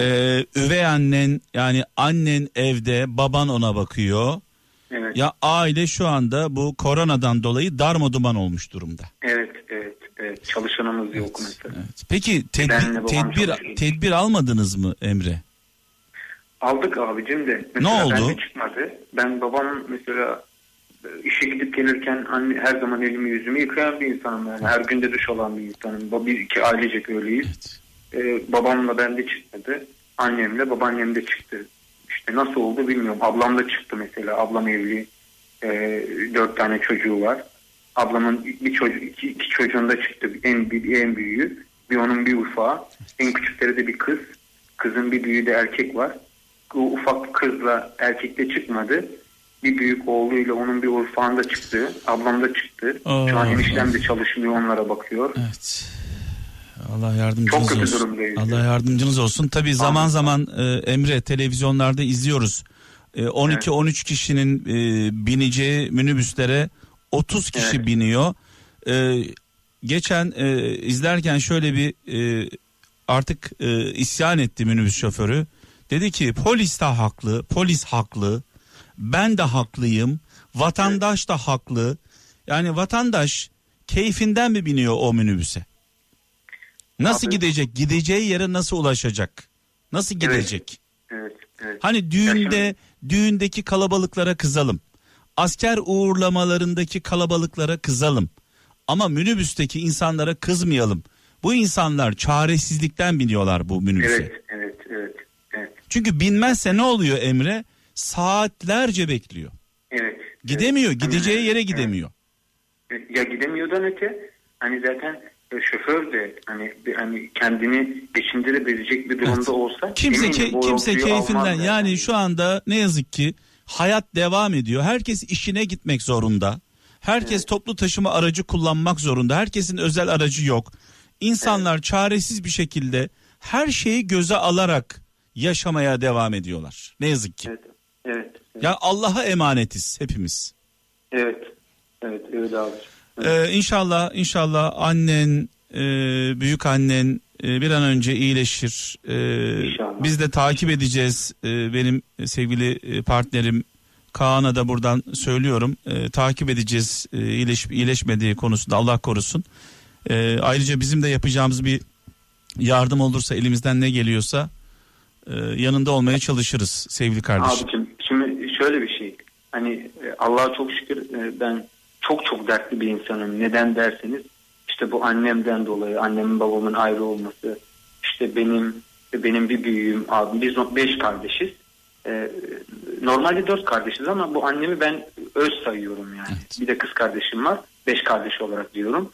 Ee, üvey annen yani annen evde baban ona bakıyor. Evet. Ya aile şu anda bu koronadan dolayı darma duman olmuş durumda. Evet, evet, evet. Çalışanımız yok mesela. Evet. Peki tedbir, tedbir, tedbir almadınız mı Emre? Aldık abicim de. Ne Mesela oldu? bende çıkmadı. Ben babam mesela e, işe gidip gelirken anne, her zaman elimi yüzümü yıkayan bir insanım yani. Her günde duş olan bir insanım. Bir iki ailecek öyleyiz. Evet. Ee, babamla bende çıkmadı. Annemle babaannem de çıktı. İşte nasıl oldu bilmiyorum. Ablam da çıktı mesela. Ablam evli. Ee, dört tane çocuğu var. Ablamın bir çocuk, iki, iki çocuğunda çıktı. En, bir, en büyüğü. Bir onun bir ufağı. En küçükleri de bir kız. Kızın bir büyüğü de erkek var. O ufak kızla erkekte çıkmadı. Bir büyük oğluyla onun bir ufağında çıktı. Ablam da çıktı. Şu an eniştem de çalışmıyor onlara bakıyor. Evet. Allah yardımcınız Çok kötü olsun. durumdayız. Allah yardımcınız olsun. Tabii zaman zaman e, Emre televizyonlarda izliyoruz. E, 12-13 kişinin e, bineceği minibüslere 30 kişi Evet. biniyor. E, geçen e, izlerken şöyle bir e, artık e, isyan etti minibüs şoförü. Dedi ki polis de haklı, polis haklı, ben de haklıyım, vatandaş da haklı. Yani vatandaş keyfinden mi biniyor o minibüse? Nasıl Abi- gidecek? Gideceği yere nasıl ulaşacak? Nasıl Evet. gidecek? Evet, evet. Hani düğünde düğündeki kalabalıklara kızalım. Asker uğurlamalarındaki kalabalıklara kızalım. Ama minibüsteki insanlara kızmayalım. Bu insanlar çaresizlikten biniyorlar bu minibüse. Evet, evet, evet, evet, Çünkü binmezse ne oluyor Emre? Saatlerce bekliyor. evet. Gidemiyor, Evet. gideceği yere gidemiyor. Evet. Ya gidemiyordan öte hani zaten şoför de hani hani kendini geçindirebilecek bir durumda Evet. olsa Kimse ke- kimse keyfinden almaz yani şu anda ne yazık ki hayat devam ediyor. Herkes işine gitmek zorunda. Herkes toplu taşıma aracı kullanmak zorunda. Herkesin özel aracı yok. İnsanlar çaresiz bir şekilde her şeyi göze alarak yaşamaya devam ediyorlar. Ne yazık ki. Evet, evet, evet, Ya Allah'a emanetiz hepimiz. evet, evet, öyle abi. Ee, inşallah inşallah annen e, büyük annen bir an önce iyileşir. Ee, İnşallah. biz de takip edeceğiz. Ee, benim sevgili e, partnerim Kaan'a da buradan söylüyorum. Takip edeceğiz e, iyileşip iyileşmediği konusunda Allah korusun. Ayrıca bizim de yapacağımız bir yardım olursa elimizden ne geliyorsa e, yanında olmaya çalışırız sevgili kardeşim. Abicim şimdi şöyle bir şey. Hani e, Allah'a çok şükür e, ben çok çok dertli bir insanım. Neden derseniz işte bu annemden dolayı annemin babamın ayrı olması işte benim benim bir büyüğüm abim biz beş kardeşiz. E, normalde dört kardeşiz ama bu annemi ben öz sayıyorum yani. Evet. Bir de kız kardeşim var. Beş kardeş olarak diyorum.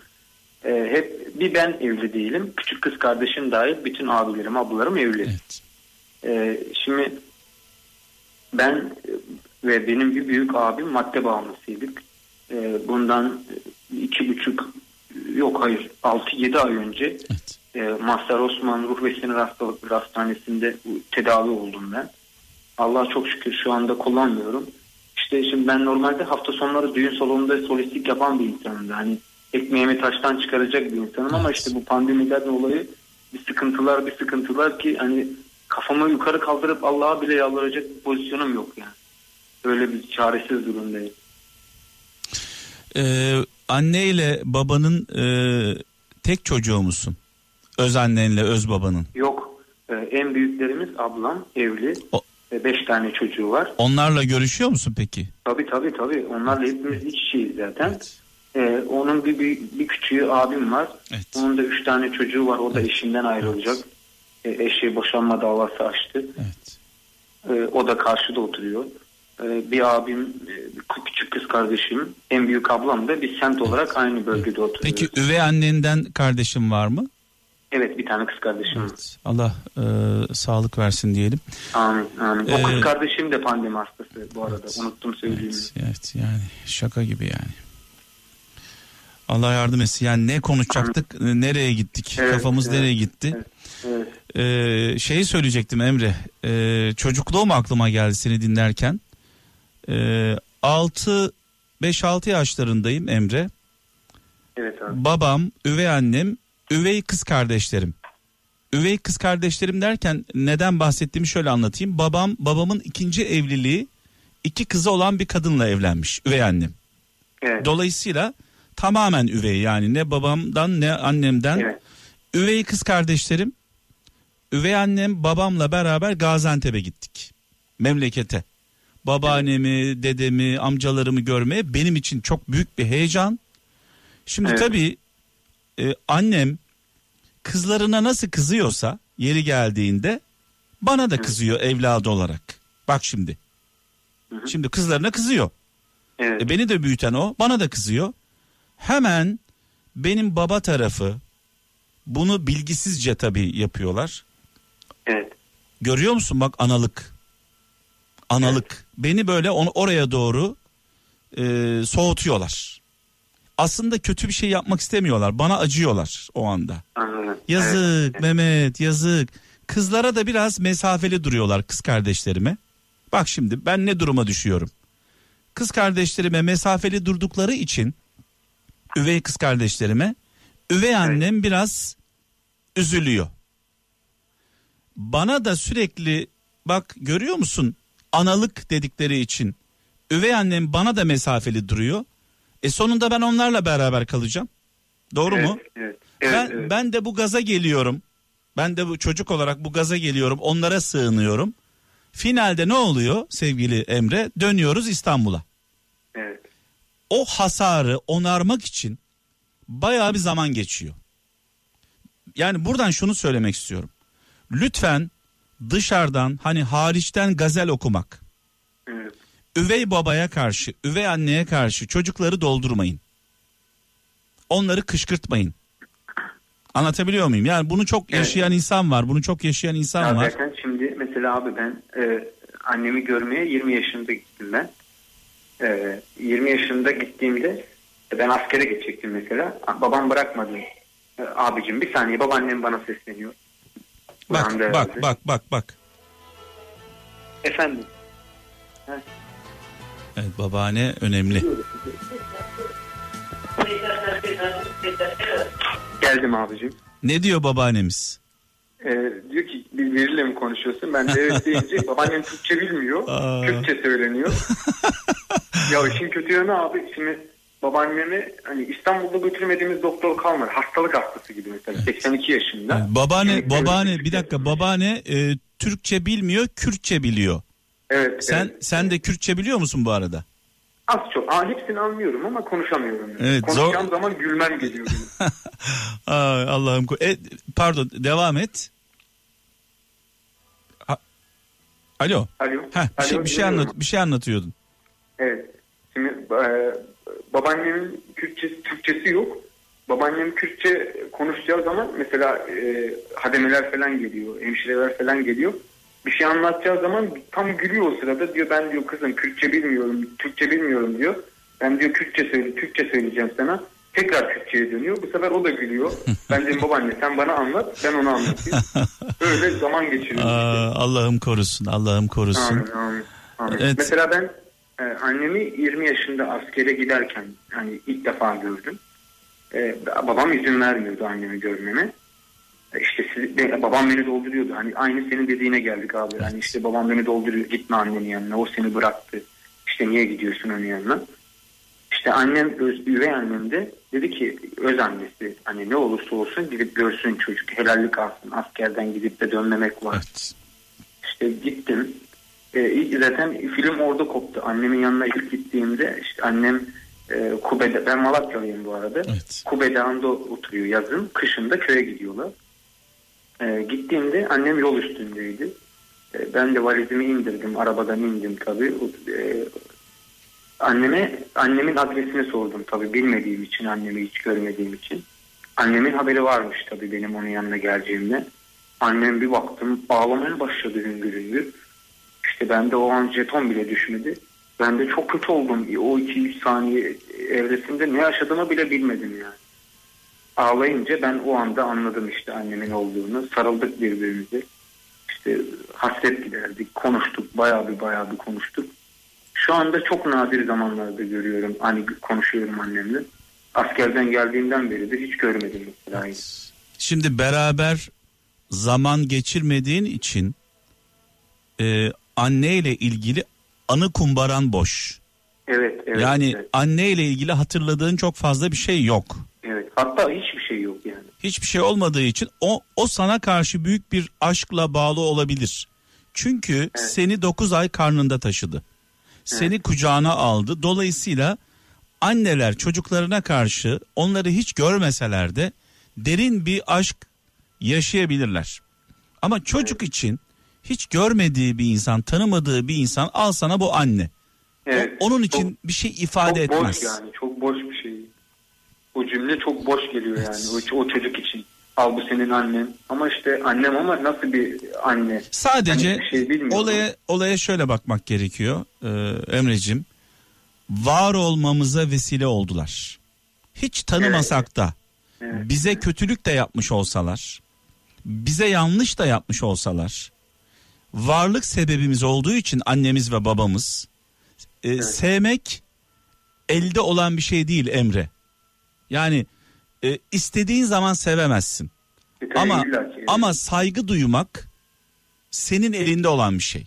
E, hep bir ben evli değilim. Küçük kız kardeşim dahil bütün abilerim ablalarım evli. Evet. Ee, şimdi ben ve benim bir büyük abim madde bağımlısıydık. Ee, bundan iki buçuk yok hayır altı yedi ay önce Evet. e, Mazhar Osman Ruh ve Sinir Hastalıkları Hastanesi'nde tedavi oldum ben. Allah'a çok şükür şu anda kullanmıyorum. İşte şimdi ben normalde hafta sonları düğün salonunda solistlik yapan bir insanım. Hani ekmeğimi taştan çıkaracak bir insanım ama Evet. işte bu pandemiden dolayı bir sıkıntılar bir sıkıntılar ki hani kafamı yukarı kaldırıp Allah'a bile yalvaracak bir pozisyonum yok yani. Öyle bir çaresiz durumdayım. Ee, anne ile babanın e, tek çocuğu musun? Öz annenle öz babanın. Yok. Ee, en büyüklerimiz ablam evli. O- ve beş tane çocuğu var. Onlarla görüşüyor musun peki? Tabii tabii tabii. Onlarla hepimiz iç içeyiz zaten. Evet. Ee, onun bir, bir, bir küçüğü abim var. Evet. Onun da üç tane çocuğu var. O da eşinden ayrılacak. Ee, eşi boşanma davası açtı. Evet. Ee, o da karşıda oturuyor. Ee, bir abim, e, küçük kız kardeşim, en büyük ablam da biz semt olarak aynı bölgede oturuyoruz. Peki üvey annenden kardeşin var mı? Evet bir tane kız kardeşim. Evet. Allah e, sağlık versin diyelim. Amin amin. O Ee, kız kardeşim de pandemi hastası bu arada. Evet. Unuttum söyleyeyim. Evet, evet yani şaka gibi yani. Allah yardım etsin. Yani ne konuşacaktık, nereye gittik, Evet, kafamız evet, nereye gitti? evet. Evet. Ee, şeyi söyleyecektim Emre. Ee, çocukluğum aklıma geldi seni dinlerken. Ee, 6 5-6 yaşlarındayım Emre. Evet abi. Babam, üvey annem, üvey kız kardeşlerim. Üvey kız kardeşlerim derken neden bahsettiğimi şöyle anlatayım. Babam babamın ikinci evliliği iki kızı olan bir kadınla evlenmiş üvey annem. Evet. Dolayısıyla tamamen üvey yani ne babamdan ne annemden. Evet. Üvey kız kardeşlerim, üvey annem babamla beraber Gaziantep'e gittik. Memlekete. Babaannemi, dedemi, amcalarımı görmeye benim için çok büyük bir heyecan. Şimdi Evet. tabii e, annem kızlarına nasıl kızıyorsa yeri geldiğinde bana da kızıyor evladı olarak. Bak şimdi. Hı hı. Şimdi kızlarına kızıyor. Evet. E, beni de büyüten o bana da kızıyor. Hemen benim baba tarafı bunu bilgisizce tabii yapıyorlar. Evet. Görüyor musun bak analık. Analık. Beni böyle onu oraya doğru e, soğutuyorlar. Aslında kötü bir şey yapmak istemiyorlar. Bana acıyorlar o anda. Anladım. Yazık Evet. Mehmet yazık. Kızlara da biraz mesafeli duruyorlar kız kardeşlerime. Bak şimdi ben ne duruma düşüyorum. Kız kardeşlerime mesafeli durdukları için üvey kız kardeşlerime üvey annem biraz üzülüyor. Bana da sürekli bak görüyor musun analık dedikleri için üvey annem bana da mesafeli duruyor. E sonunda ben onlarla beraber kalacağım. Doğru mu? Evet. Evet. Evet, ben, evet. ben de bu gaza geliyorum. Ben de bu çocuk olarak bu gaza geliyorum. Onlara sığınıyorum. Finalde ne oluyor sevgili Emre? Dönüyoruz İstanbul'a. Evet. O hasarı onarmak için bayağı bir zaman geçiyor. Yani buradan şunu söylemek istiyorum. Lütfen dışarıdan hani hariçten gazel okumak. Evet. Üvey babaya karşı, üvey anneye karşı çocukları doldurmayın. Onları kışkırtmayın. Anlatabiliyor muyum? Yani bunu çok yaşayan insan var. Bunu çok yaşayan insan Ya var. zaten şimdi mesela abi ben e, annemi görmeye 20 yaşında gittim ben. E, 20 yaşında gittiğimde ben askere geçecektim mesela. Babam bırakmadı. E, abicim bir saniye babaannem bana sesleniyor. Bak bak herhalde. bak bak bak. Efendim. Evet babaanne önemli. Geldim abicim. Ne diyor babaannemiz? E, diyor ki birbiriyle mi konuşuyorsun? Ben de evet deyince babaannem Türkçe bilmiyor. Aa. Türkçe söyleniyor. ya işin kötü yanı abi şimdi babaannemi hani İstanbul'da götürmediğimiz doktor kalmadı. Hastalık hastası gibi mesela 82 yaşında. Evet, babaanne Yani babaanne bir dakika babaanne e, Türkçe bilmiyor, Kürtçe biliyor. Evet. Sen evet. sen de Kürtçe biliyor musun bu arada? Az çok. Aa, hepsini anlıyorum ama konuşamıyorum. Yani. Evet, Konuşacağım zor- zaman gülmem geliyor. Allah'ım. E, pardon devam et. Ha- Alo. Alo. Heh, bir, Alo, şey, bir şey anlat bir şey anlatıyordun. Evet. Şimdi e, babaannemin Kürtçesi, Türkçesi yok. Babaannem Kürtçe konuşacağı zaman mesela e, hademeler falan geliyor, hemşireler falan geliyor. Bir şey anlatacağı zaman tam gülüyor o sırada. Diyor ben diyor kızım Kürtçe bilmiyorum, Türkçe bilmiyorum diyor. Ben diyor Kürtçe söyle, Türkçe söyleyeceğim sana. Tekrar Kürtçe'ye dönüyor. Bu sefer o da gülüyor. Ben dedim babaanne sen bana anlat, ben ona anlatayım. Öyle zaman geçiriyoruz. Aa, Allah'ım korusun. Allah'ım korusun. Amin, amin, amin. Evet. Mesela ben e, annemi 20 yaşında askere giderken hani ilk defa gördüm. E, babam izin vermiyordu annemi görmeme. E, işte siz, babam beni dolduruyordu. Hani aynı senin dediğine geldik abi. Hani işte babam beni dolduruyor. Gitme annenin yanına. O seni bıraktı. İşte niye gidiyorsun onun yanına? İşte annem, öz, üvey annem de dedi ki öz annesi hani ne olursa olsun gidip görsün çocuk. Helallik alsın. Askerden gidip de dönmemek var. Evet. İşte gittim. E, ilk- zaten film orada koptu. Annemin yanına ilk gittiğimde işte annem e, Kube'de, ben Malatyalıyım bu arada. Evet. Kube'de oturuyor yazın. Kışında köye gidiyorlar. E, gittiğimde annem yol üstündeydi. E, ben de valizimi indirdim. Arabadan indim tabii. E, anneme annemin adresini sordum tabii bilmediğim için annemi hiç görmediğim için. Annemin haberi varmış tabii benim onun yanına geleceğimde. Annem bir baktım ağlamaya başladı hüngür hüngür. İşte ben de o an jeton bile düşmedi. Ben de çok kötü oldum. O 2-3 saniye evresinde ne yaşadığımı bile bilmedim yani. Ağlayınca ben o anda anladım işte annemin olduğunu. Sarıldık birbirimize. İşte hasret giderdik, konuştuk, bayağı bir bayağı bir konuştuk. Şu anda çok nadir zamanlarda görüyorum, hani konuşuyorum annemle. Askerden geldiğimden beridir hiç görmedim mesela. Şimdi beraber zaman geçirmediğin için e, anneyle ilgili anı kumbaran boş. Evet, evet. yani evet, anneyle ilgili hatırladığın çok fazla bir şey yok. evet. Hatta hiçbir şey yok yani. Hiçbir şey olmadığı için o o sana karşı büyük bir aşkla bağlı olabilir. Çünkü seni 9 ay karnında taşıdı. Seni kucağına aldı. Dolayısıyla anneler çocuklarına karşı onları hiç görmeseler de derin bir aşk yaşayabilirler. Ama çocuk için hiç görmediği bir insan, tanımadığı bir insan al sana bu anne. O- Evet. onun Çok- için bir şey ifade çok etmez. boş yani çok boş bir şey. O cümle çok boş geliyor yani o, o çocuk için. Al bu senin annen. Ama işte annem ama nasıl bir anne? Sadece Hani şey bilmiyorum. olaya olaya şöyle bakmak gerekiyor e, Emre'cim. Var olmamıza vesile oldular. Hiç tanımasak da Evet. bize kötülük de yapmış olsalar, bize yanlış da yapmış olsalar, varlık sebebimiz olduğu için annemiz ve babamız e, sevmek elde olan bir şey değil Emre. Yani e, istediğin zaman sevemezsin. E, Ama evet. ama saygı duymak senin elinde olan bir şey.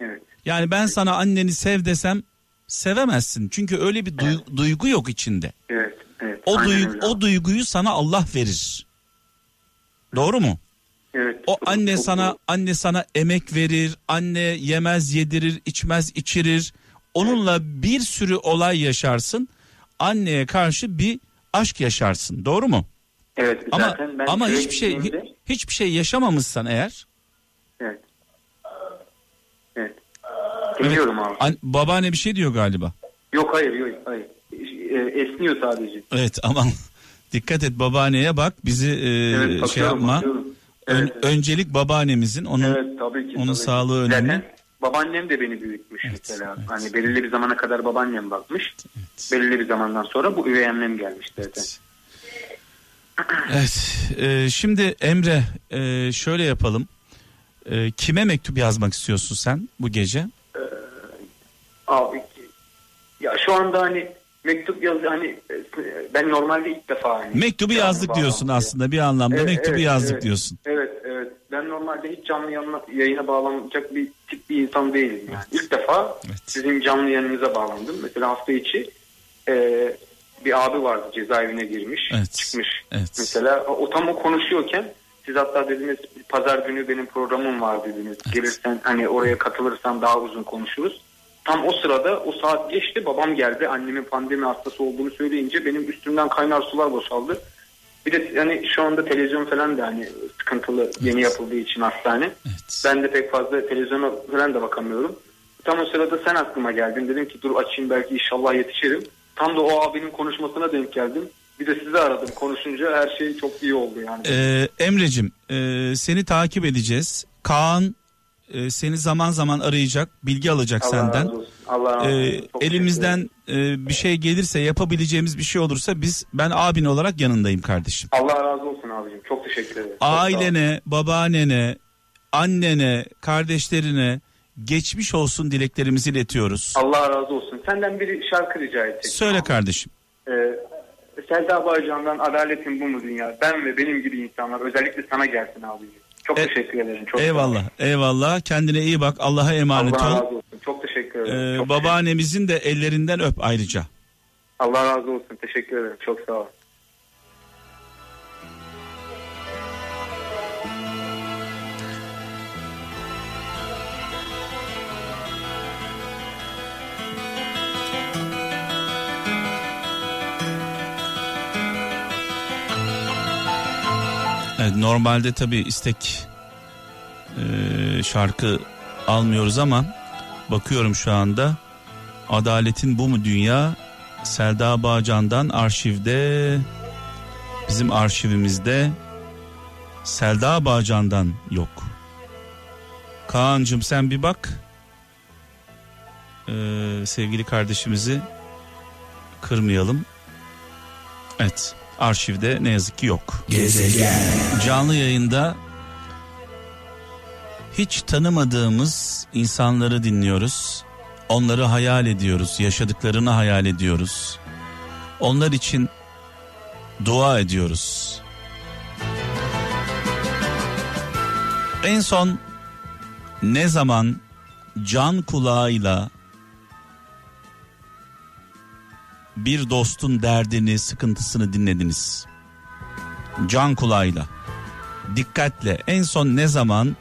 Evet. Yani ben sana anneni sev desem sevemezsin. Çünkü öyle bir duy- duygu yok içinde. Evet. Evet. O duygu, o duyguyu sana Allah verir. Doğru mu? Evet. O anne çok sana anne sana emek verir, anne yemez, yedirir, içmez, içirir. Onunla bir sürü olay yaşarsın. Anneye karşı bir aşk yaşarsın. Doğru mu? Evet. Ama zaten ben ama hiçbir şey gittiğimde- hiçbir şey yaşamamışsan eğer Evet. Evet. Dinliyorum abi. an, babaanne bir şey diyor galiba. Yok hayır yok hayır. E, esniyor sadece. Evet aman dikkat et babaanneye bak bizi e, Evet, şey yapma. bakıyorum. Ön- Evet, evet. öncelik babaannemizin onun Evet tabii ki. onun tabii. sağlığı önemli. Zaten babaannem de beni büyütmüş Evet, mesela. evet. Hani belirli bir zamana kadar babaannem bakmış. Belirli bir zamandan sonra bu üvey annem gelmiş zaten. Evet e, şimdi Emre e, şöyle yapalım. E, kime mektup yazmak istiyorsun sen bu gece? Abi ya şu anda hani mektup yaz hani ben normalde ilk defa hani Mektubu yazdık diyorsun bağlantıya- aslında bir anlamda Evet, mektubu evet, yazdık evet. diyorsun. Evet evet. Ben normalde hiç canlı yayına, yayına bağlanacak bir tip bir insan değilim yani. İlk defa Evet. sizin canlı yayınınıza bağlandım. Mesela hafta içi e, bir abi vardı cezaevine girmiş Evet, çıkmış. evet. Mesela o tam o konuşuyorken siz hatta dediniz pazar günü benim programım var dediniz. Gelirsen hani oraya katılırsan daha uzun konuşuruz. Tam o sırada o saat geçti babam geldi annemin pandemi hastası olduğunu söyleyince benim üstümden kaynar sular boşaldı. Bir de yani şu anda televizyon falan da hani sıkıntılı yeni yapıldığı için hastane. Evet. Ben de pek fazla televizyona falan da bakamıyorum. Tam o sırada sen aklıma geldin. Dedim ki dur açayım belki inşallah yetişirim. Tam da o abinin konuşmasına denk geldim. Bir de sizi aradım. Konuşunca her şey çok iyi oldu yani. Ee, Emre'cim e, seni takip edeceğiz. Kaan e, seni zaman zaman arayacak bilgi alacak Allah senden. razı olsun. Allah razı olsun. Çok elimizden e, bir şey gelirse yapabileceğimiz bir şey olursa biz ben abin olarak yanındayım kardeşim. Allah razı olsun abicim. Çok teşekkür ederim. Ailene, babaannene, annene, kardeşlerine geçmiş olsun dileklerimizi iletiyoruz. Allah razı olsun. Senden bir şarkı rica edecek. Söyle kardeşim. Ee, Selda Bağcan'dan Adaletin Bu Mu Dünya? Ben ve benim gibi insanlar özellikle sana gelsin abicim. Çok E- teşekkür ederim. Çok. Eyvallah, eyvallah. Kendine iyi bak. Allah'a emanet Allah ol. razı olsun. Çok teşekkür ederim. Ee, Çok babaannemizin de ellerinden öp ayrıca. Allah razı olsun. Teşekkür ederim. Çok sağ ol. Evet, normalde tabii istek e, şarkı almıyoruz ama bakıyorum şu anda Adaletin Bu Mu Dünya Selda Bağcan'dan arşivde bizim arşivimizde Selda Bağcan'dan yok. Kaan'cığım sen bir bak ee, sevgili kardeşimizi kırmayalım. Evet arşivde ne yazık ki yok. Gezegen. Canlı yayında hiç tanımadığımız insanları dinliyoruz. Onları hayal ediyoruz, yaşadıklarını hayal ediyoruz. Onlar için dua ediyoruz. En son ne zaman can kulağıyla bir dostun derdini, sıkıntısını dinlediniz? Can kulağıyla. Dikkatle. En son ne zaman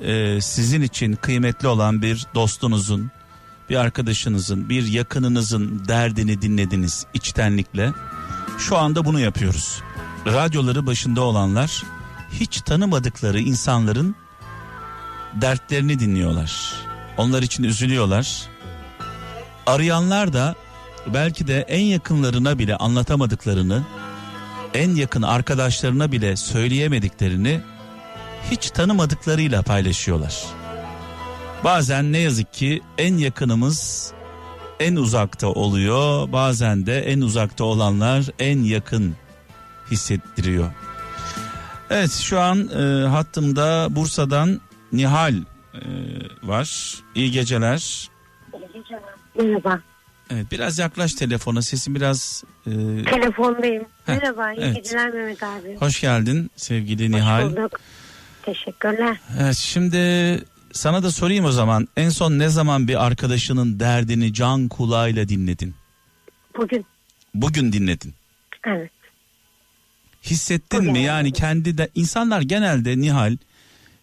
e, sizin için kıymetli olan bir dostunuzun, bir arkadaşınızın, bir yakınınızın derdini dinlediniz içtenlikle. Şu anda bunu yapıyoruz. Radyoları başında olanlar hiç tanımadıkları insanların dertlerini dinliyorlar. Onlar için üzülüyorlar. Arayanlar da belki de en yakınlarına bile anlatamadıklarını, en yakın arkadaşlarına bile söyleyemediklerini hiç tanımadıklarıyla paylaşıyorlar. Bazen ne yazık ki en yakınımız en uzakta oluyor. Bazen de en uzakta olanlar en yakın hissettiriyor. Evet şu an e, hattımda Bursa'dan Nihal e, var. İyi geceler. Merhaba. Evet biraz yaklaş telefona sesin biraz... E, Telefondayım. Heh, Merhaba. iyi evet. geceler Mehmet abi. hoş geldin sevgili Hoş Nihal. bulduk. Teşekkürler. Evet şimdi sana da sorayım o zaman. En son ne zaman bir arkadaşının derdini can kulağıyla dinledin? Bugün Bugün dinledin. evet. Hissettin Bugün mi? evet. Yani kendi de insanlar genelde Nihal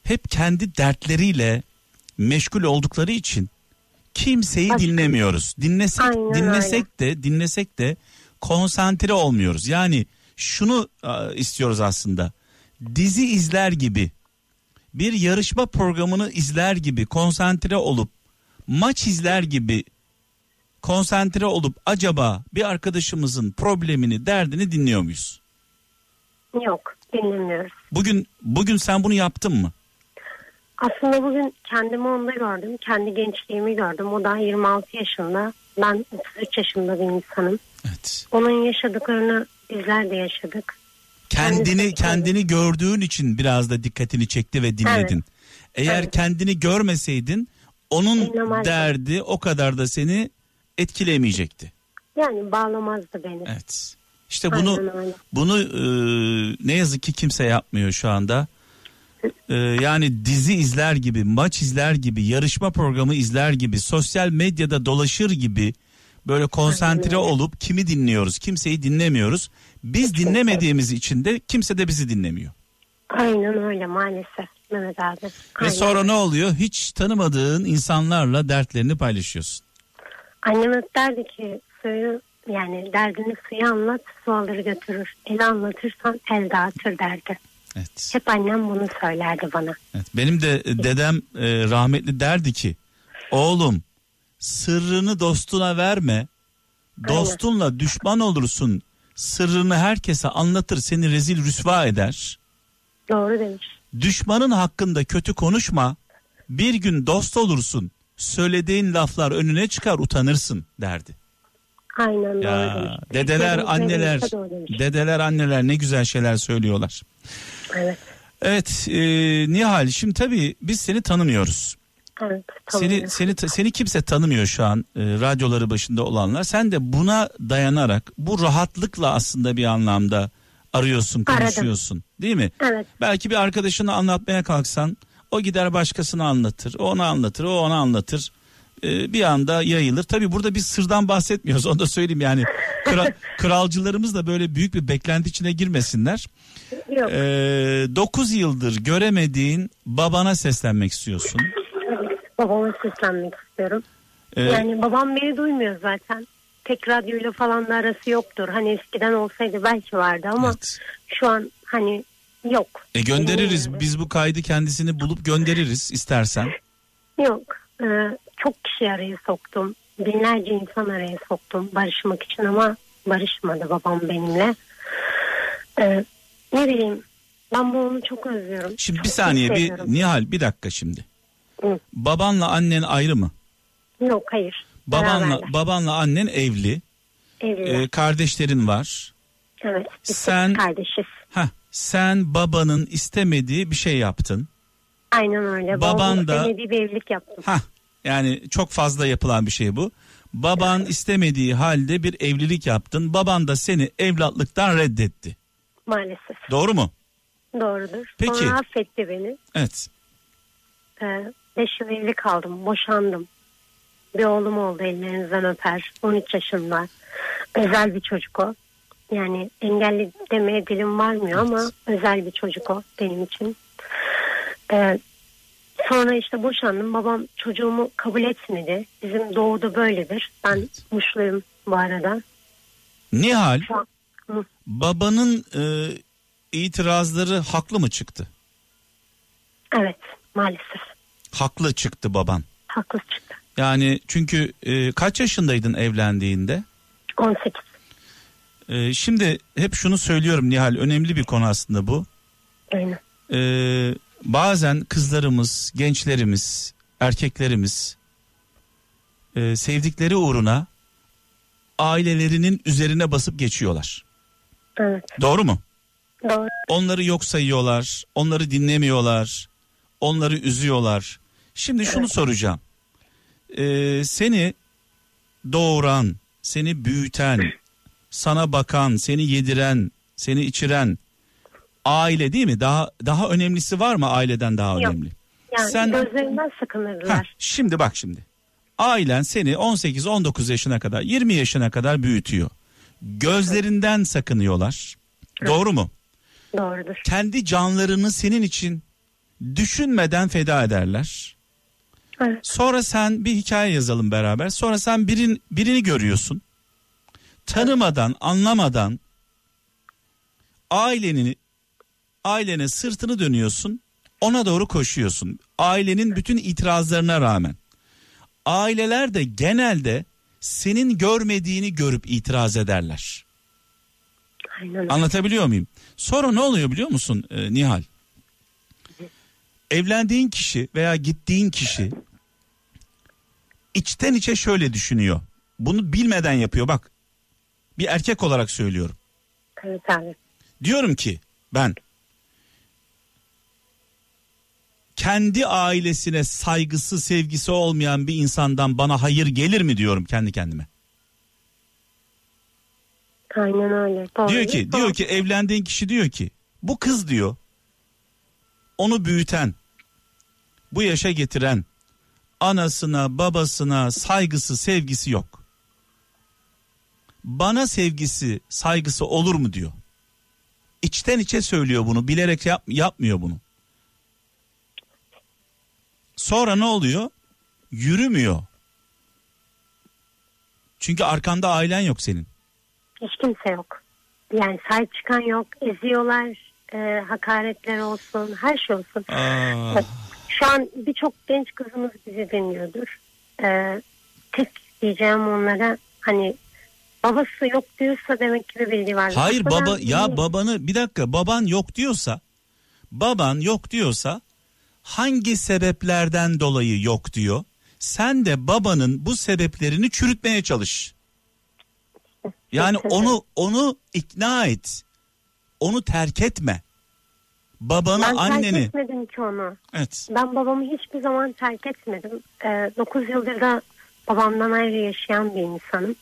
hep kendi dertleriyle meşgul oldukları için kimseyi Başka- dinlemiyoruz. Dinlesek Aynen dinlesek de dinlesek de konsantre olmuyoruz. Yani şunu istiyoruz aslında. Dizi izler gibi bir yarışma programını izler gibi konsantre olup maç izler gibi konsantre olup acaba bir arkadaşımızın problemini, derdini dinliyor muyuz? Yok dinlemiyoruz. Bugün bugün sen bunu yaptın mı? Aslında bugün kendimi onda gördüm. Kendi gençliğimi gördüm. O daha 26 yaşında. Ben 33 yaşında bir insanım. Evet. Onun yaşadıklarını bizler de yaşadık. Kendini Kendisi- kendini gördüğün için biraz da dikkatini çekti ve dinledin. Eğer Evet. kendini görmeseydin onun Dinlemezdim. derdi o kadar da seni etkilemeyecekti. Yani bağlamazdı beni. Evet. İşte bunu bunu e, ne yazık ki kimse yapmıyor şu anda. E, yani dizi izler gibi, maç izler gibi, yarışma programı izler gibi, sosyal medyada dolaşır gibi böyle konsantre olup kimi dinliyoruz, kimseyi dinlemiyoruz. Biz dinlemediğimiz için de kimse de bizi dinlemiyor. Aynen öyle maalesef Mehmet abi. Ve Aynen. sonra ne oluyor? Hiç tanımadığın insanlarla dertlerini paylaşıyorsun. Annem hep derdi ki suyu yani derdini suya anlat su alır götürür. El anlatırsan el dağıtır derdi. Evet. Hep annem bunu söylerdi bana. evet. Benim de dedem e, rahmetli derdi ki oğlum sırrını dostuna verme. Dostunla düşman olursun. Sırrını herkese anlatır seni rezil rüsva eder. Doğru demiş. Düşmanın hakkında kötü konuşma. Bir gün dost olursun. Söylediğin laflar önüne çıkar utanırsın derdi. Aynen doğru Ya demiş. dedeler anneler doğru dedeler anneler ne güzel şeyler söylüyorlar. Evet. Evet e, Nihal şimdi tabii biz seni tanımıyoruz. Evet. Seni seni seni kimse tanımıyor şu an e, radyoları başında olanlar. Sen de buna dayanarak bu rahatlıkla aslında bir anlamda arıyorsun, Aradım. konuşuyorsun. Değil mi? Evet. Belki bir arkadaşına anlatmaya kalksan o gider başkasına anlatır. O ona anlatır, o ona anlatır. E, bir anda yayılır. Tabii burada bir sırdan bahsetmiyoruz. Onu da söyleyeyim yani. Kral, kralcılarımız da böyle büyük bir beklenti içine girmesinler. Yok. 9 yıldır göremediğin babana seslenmek istiyorsun. Babama seslenmek istiyorum. Ee, Yani babam beni duymuyor zaten. Tek radyoyla falan da arası yoktur. Hani eskiden olsaydı belki vardı ama evet. şu an hani Yok. E göndeririz. Bilmiyorum. Biz bu kaydı kendisini bulup göndeririz istersen. Yok. Ee, çok kişi araya soktum. Binlerce insan araya soktum barışmak için ama barışmadı babam benimle. Ee, ne bileyim ben babamı çok özlüyorum. Şimdi Çok bir saniye bir. Nihal bir dakika şimdi. Hı. Babanla annen ayrı mı? Yok hayır. Babanla Beraberler. babanla annen evli. Evliler. Ee, kardeşlerin var. evet. Sen- kardeşiz. Heh, sen babanın istemediği bir şey yaptın. Aynen öyle. Baban Babamın da- istemediği bir evlilik yaptım. Ha yani çok fazla yapılan bir şey bu. Baban istemediği halde bir evlilik yaptın. Baban da seni evlatlıktan reddetti. Maalesef. Doğru mu? Doğrudur. Peki. Sonra affetti beni. Evet. Ee, beş yıl evli kaldım. Boşandım. Bir oğlum oldu ellerinizden öper. 13 yaşında. Özel bir çocuk o. Yani engelli demeye dilim varmıyor ama özel bir çocuk o benim için. Ee, sonra işte boşandım. Babam çocuğumu kabul etmedi. Bizim doğuda böyledir. Ben Evet. Muşluyum bu arada. Nihal an babanın e, itirazları haklı mı çıktı? evet maalesef. Haklı çıktı baban. Haklı çıktı. Yani çünkü e, kaç yaşındaydın evlendiğinde? 18. E, şimdi hep şunu söylüyorum Nihal önemli bir konu aslında bu. Aynen. E, bazen kızlarımız, gençlerimiz, erkeklerimiz e, sevdikleri uğruna ailelerinin üzerine basıp geçiyorlar. Evet. Doğru mu? Doğru. Onları yok sayıyorlar, onları dinlemiyorlar, onları üzüyorlar. Şimdi şunu soracağım. Ee, seni doğuran, seni büyüten, sana bakan, seni yediren, seni içiren aile değil mi? Daha daha önemlisi var mı aileden daha Yok. önemli? Yani Sen- gözlerinden Heh, sakınırdılar. şimdi bak şimdi. Ailen seni 18-19 yaşına kadar, 20 yaşına kadar büyütüyor. Gözlerinden sakınıyorlar. Doğru mu? Doğrudur. kendi canlarını senin için düşünmeden feda ederler. Evet. Sonra sen bir hikaye yazalım beraber. Sonra sen birin, birini görüyorsun. Tanımadan, anlamadan ailenin ailene sırtını dönüyorsun. Ona doğru koşuyorsun. Ailenin bütün itirazlarına rağmen. Aileler de genelde senin görmediğini görüp itiraz ederler. Aynen. Anlatabiliyor muyum? Sonra ne oluyor biliyor musun e, Nihal? Evlendiğin kişi veya gittiğin kişi içten içe şöyle düşünüyor. Bunu bilmeden yapıyor bak. Bir erkek olarak söylüyorum. Evet abi. Diyorum ki ben kendi ailesine saygısı, sevgisi olmayan bir insandan bana hayır gelir mi diyorum kendi kendime. Aynen öyle. Doğru. Diyor ki Doğru. diyor ki evlendiğin kişi diyor ki bu kız diyor onu büyüten bu yaşa getiren anasına babasına saygısı sevgisi yok. Bana sevgisi saygısı olur mu diyor. İçten içe söylüyor bunu bilerek yap, yapmıyor bunu. Sonra ne oluyor? Yürümüyor. Çünkü arkanda ailen yok senin. Hiç kimse yok. Yani sahip çıkan yok. Eziyorlar. E, hakaretler olsun. Her şey olsun. Aa. Bak, Şu an birçok genç kızımız bizi dinliyordur. E, tek diyeceğim onlara hani babası yok diyorsa demek ki bir bildiği var. Hayır Aslında baba ya babanı bir dakika baban yok diyorsa baban yok diyorsa hangi sebeplerden dolayı yok diyor. Sen de babanın bu sebeplerini çürütmeye çalış. Yani onu onu ikna et. Onu terk etme. Babanı ben terk anneni etmedim ki onu. evet. Ben babamı hiçbir zaman terk etmedim. 9 yıldır da babamdan ayrı yaşayan bir insanım.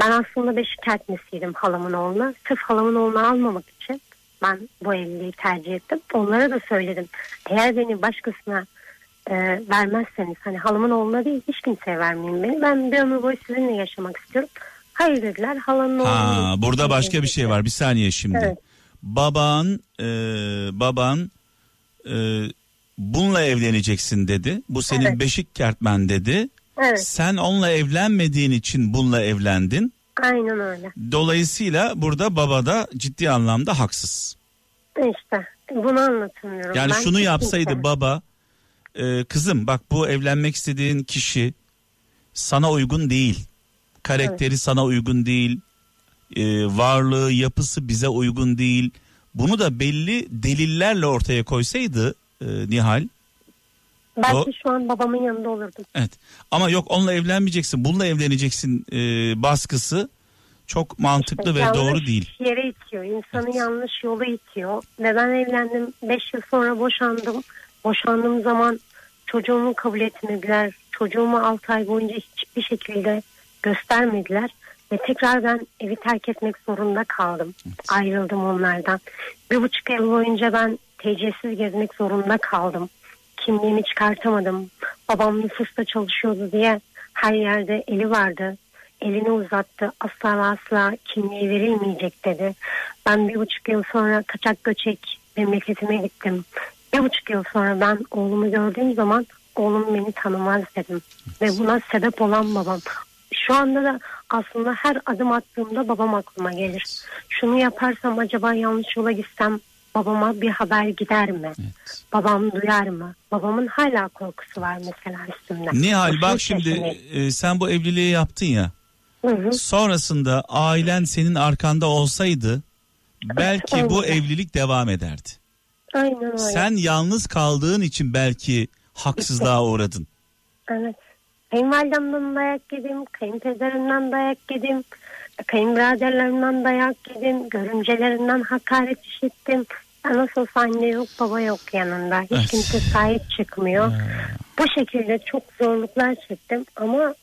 Ben aslında beşik kertmesiydim halamın oğluna. Sırf halamın oğlunu almamak için ben bu evliliği tercih ettim. Onlara da söyledim. Eğer beni başkasına e, vermezseniz hani halamın oğluna değil hiç kimseye vermeyin beni. Ben bir ömür boyu sizinle yaşamak istiyorum. Hayır dediler halanın oğlunu. Ha burada başka bir şey var. Bir saniye şimdi. Evet. Baban e, baban e, bununla evleneceksin dedi. Bu senin Evet. beşik kertmen dedi. Evet Sen onunla evlenmediğin için bununla evlendin. Aynen öyle. Dolayısıyla burada baba da ciddi anlamda haksız. İşte Bunu anlatamıyorum. Yani Ben şunu yapsaydı kimse- baba e, kızım bak bu evlenmek istediğin kişi sana uygun değil. Karakteri sana uygun değil. E, varlığı yapısı bize uygun değil. Bunu da belli delillerle ortaya koysaydı e, Nihal. Belki O- şu an babamın yanında olurdum. Evet ama yok onunla evlenmeyeceksin bununla evleneceksin e, baskısı çok mantıklı ve yanlış doğru değil. yere itiyor. İnsanı yanlış yola itiyor. Ve ben evlendim. 5 yıl sonra boşandım. Boşandığım zaman çocuğumu kabul etmediler. Çocuğumu 6 ay boyunca hiçbir şekilde göstermediler. Ve tekrar ben evi terk etmek zorunda kaldım. Ayrıldım onlardan. Bir buçuk yıl boyunca ben TC'siz gezmek zorunda kaldım. Kimliğimi çıkartamadım. Babam nüfusta çalışıyordu diye her yerde eli vardı. Elini uzattı. Asla ve asla kimliği verilmeyecek dedi. Ben bir buçuk yıl sonra kaçak göçek memleketime gittim. Bir buçuk yıl sonra ben oğlumu gördüğüm zaman oğlum beni tanımaz dedim. Ve buna sebep olan babam. Şu anda da aslında her adım attığımda babam aklıma gelir. Şunu yaparsam acaba yanlış yola gitsem babama bir haber gider mi? Evet. Babam duyar mı? Babamın hala korkusu var mesela üstümde. Nihal bak şimdi e, sen bu evliliği yaptın ya. Hı hı. Sonrasında ailen senin arkanda olsaydı belki bu Aynen. evlilik devam ederdi. Aynen öyle. Sen yalnız kaldığın için belki haksızlığa uğradın. Evet. Kayınvalidemden dayak yedim, kayınpederimden dayak yedim, kayınbiraderlerimden dayak yedim, görümcelerinden hakaret işittim. Nasıl anne yok baba yok yanında. Hiç Evet. kimse sahip çıkmıyor. Bu şekilde çok zorluklar çektim ama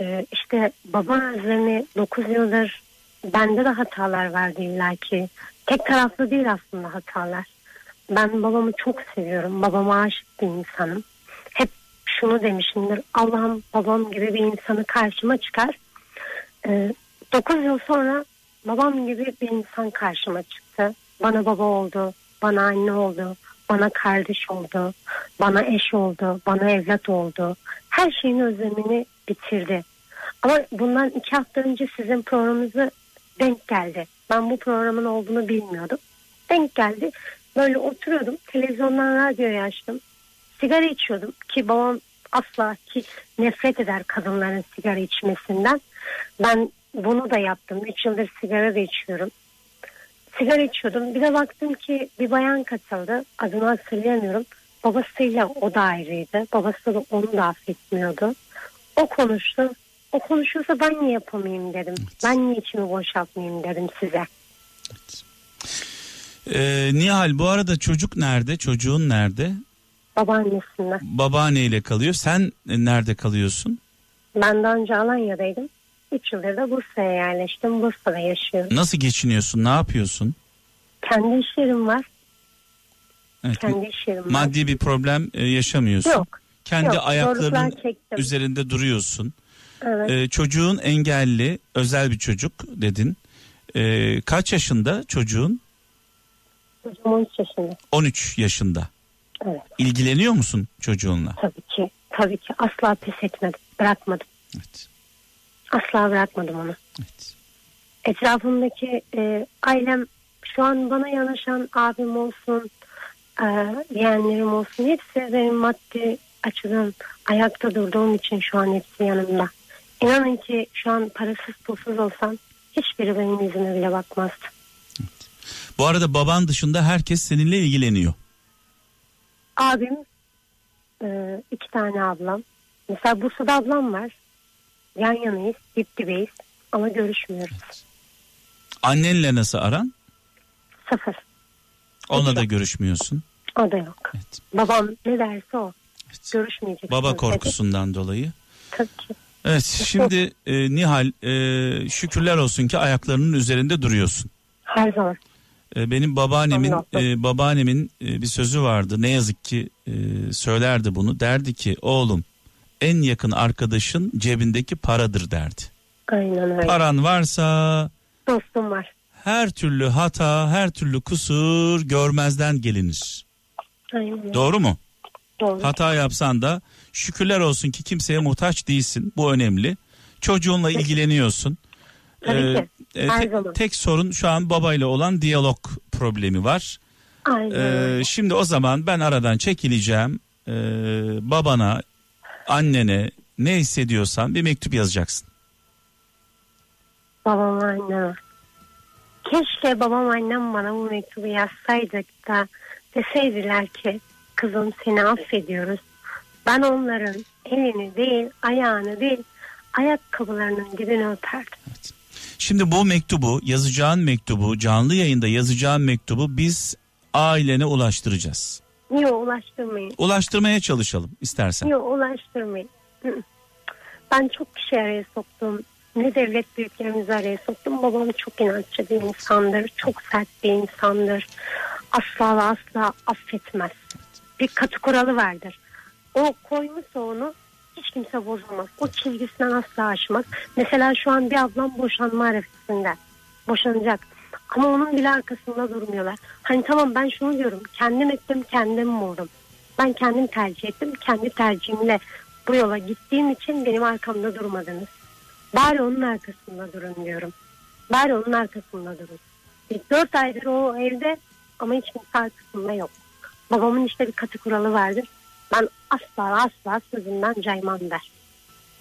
e, işte baba özlemi 9 yıldır bende de hatalar vardı illaki. Tek taraflı değil aslında hatalar. Ben babamı çok seviyorum. Babama aşık bir insanım. Hep şunu demişimdir. Allah'ım babam gibi bir insanı karşıma çıkar. Ee, 9 yıl sonra babam gibi bir insan karşıma çıktı. Bana baba oldu, bana anne oldu, bana kardeş oldu, bana eş oldu, bana evlat oldu. Her şeyin özlemini bitirdi. Ama bundan iki hafta önce sizin programınıza denk geldi. Ben bu programın olduğunu bilmiyordum. Denk geldi. Böyle oturuyordum. Televizyondan radyoyu açtım. Sigara içiyordum ki babam asla ki nefret eder kadınların sigara içmesinden. Ben bunu da yaptım. Üç yıldır sigara da içiyorum. Sigara içiyordum. Bir de baktım ki bir bayan katıldı. Adını hatırlayamıyorum. Babasıyla o da ayrıydı. Babası da onu da affetmiyordu. O konuştu. O konuşuyorsa ben niye yapamayayım dedim. Ben niye içimi boşaltmayayım dedim size. Ee, Nihal bu arada çocuk nerede? Çocuğun nerede? Babaannesinden. Babaanneyle kalıyor. Sen nerede kalıyorsun? Ben daha önce Alanya'daydım. 3 yıldır da Bursa'ya yerleştim. Bursa'da yaşıyorum. Nasıl geçiniyorsun? Ne yapıyorsun? Kendi iş yerim var. Evet, Kendi iş yerim var. maddi bir problem e, yaşamıyorsun. Yok. Kendi yok. Ayaklarının üzerinde duruyorsun. Evet. Ee, çocuğun engelli, özel bir çocuk dedin. Ee, kaç yaşında çocuğun? Çocuğum 13 yaşında. 13 yaşında. Evet. İlgileniyor musun çocuğunla? Tabii ki. Tabii ki. Asla pes etmedim. Bırakmadım. Evet. Asla bırakmadım onu. evet. Etrafımdaki e, ailem şu an bana yanaşan abim olsun, e, yeğenlerim olsun hepsi benim maddi açıdan ayakta durduğum için şu an hepsi yanımda. İnanın ki şu an parasız pulsuz olsam hiçbiri benim yüzüme bile bakmazdı. Bu arada baban dışında herkes seninle ilgileniyor. Abim, e, iki tane ablam. Mesela Bursa'da ablam var. Yan yanayız, dip dibeyiz ama görüşmüyoruz. Annenle nasıl aran? Sıfır. Onunla da görüşmüyorsun. O da yok. Evet. Babam ne derse o. Evet. Görüşmeyecek. Baba korkusundan dolayı. Tabii ki. Evet şimdi e, Nihal e, şükürler olsun ki ayaklarının üzerinde duruyorsun. Her zaman. E, benim babaannemin e, babaannemin e, bir sözü vardı. Ne yazık ki e, söylerdi bunu. Derdi ki oğlum en yakın arkadaşın cebindeki paradır derdi. Aynen öyle. Paran varsa Dostum var. her türlü hata, her türlü kusur görmezden gelinir. Aynen. Doğru mu? Doğru. Hata yapsan da şükürler olsun ki kimseye muhtaç değilsin. Bu önemli. Çocuğunla ilgileniyorsun. Tabii ki. e, Her te- zaman. tek sorun şu an babayla olan diyalog problemi var. Aynen. Ee, şimdi o zaman ben aradan çekileceğim. Ee, babana, annene ne hissediyorsan bir mektup yazacaksın. babam anneme. Keşke babam annem bana bu mektubu yazsaydı da deseydiler ki kızım seni affediyoruz. Ben onların elini değil ayağını değil ayakkabılarının dibini öperdim. Şimdi bu mektubu, yazacağın mektubu, canlı yayında yazacağın mektubu biz ailene ulaştıracağız. Niye ulaştırmayın? Ulaştırmaya çalışalım istersen. Yok ulaştırmayın. Ben çok kişi araya soktum. Ne devlet büyüklerimizi araya soktum. Babam çok inatçı bir insandır. Çok sert bir insandır. Asla ve asla affetmez. Bir katı kuralı vardır. O koymuşsa onu hiç kimse bozamaz. O çizgisinden asla aşmaz. Mesela şu an bir ablam boşanma arifesinde. Boşanacak. Ama onun bile arkasında durmuyorlar. Hani tamam ben şunu diyorum. Kendim ettim kendim vurdum. Ben kendim tercih ettim. Kendi tercihimle bu yola gittiğim için benim arkamda durmadınız. Bari onun arkasında durun diyorum. Bari onun arkasında durun. Biz dört aydır o evde ama hiç kimse arkasında yok. Babamın işte bir katı kuralı vardır. Ben asla asla sözümden caymam der.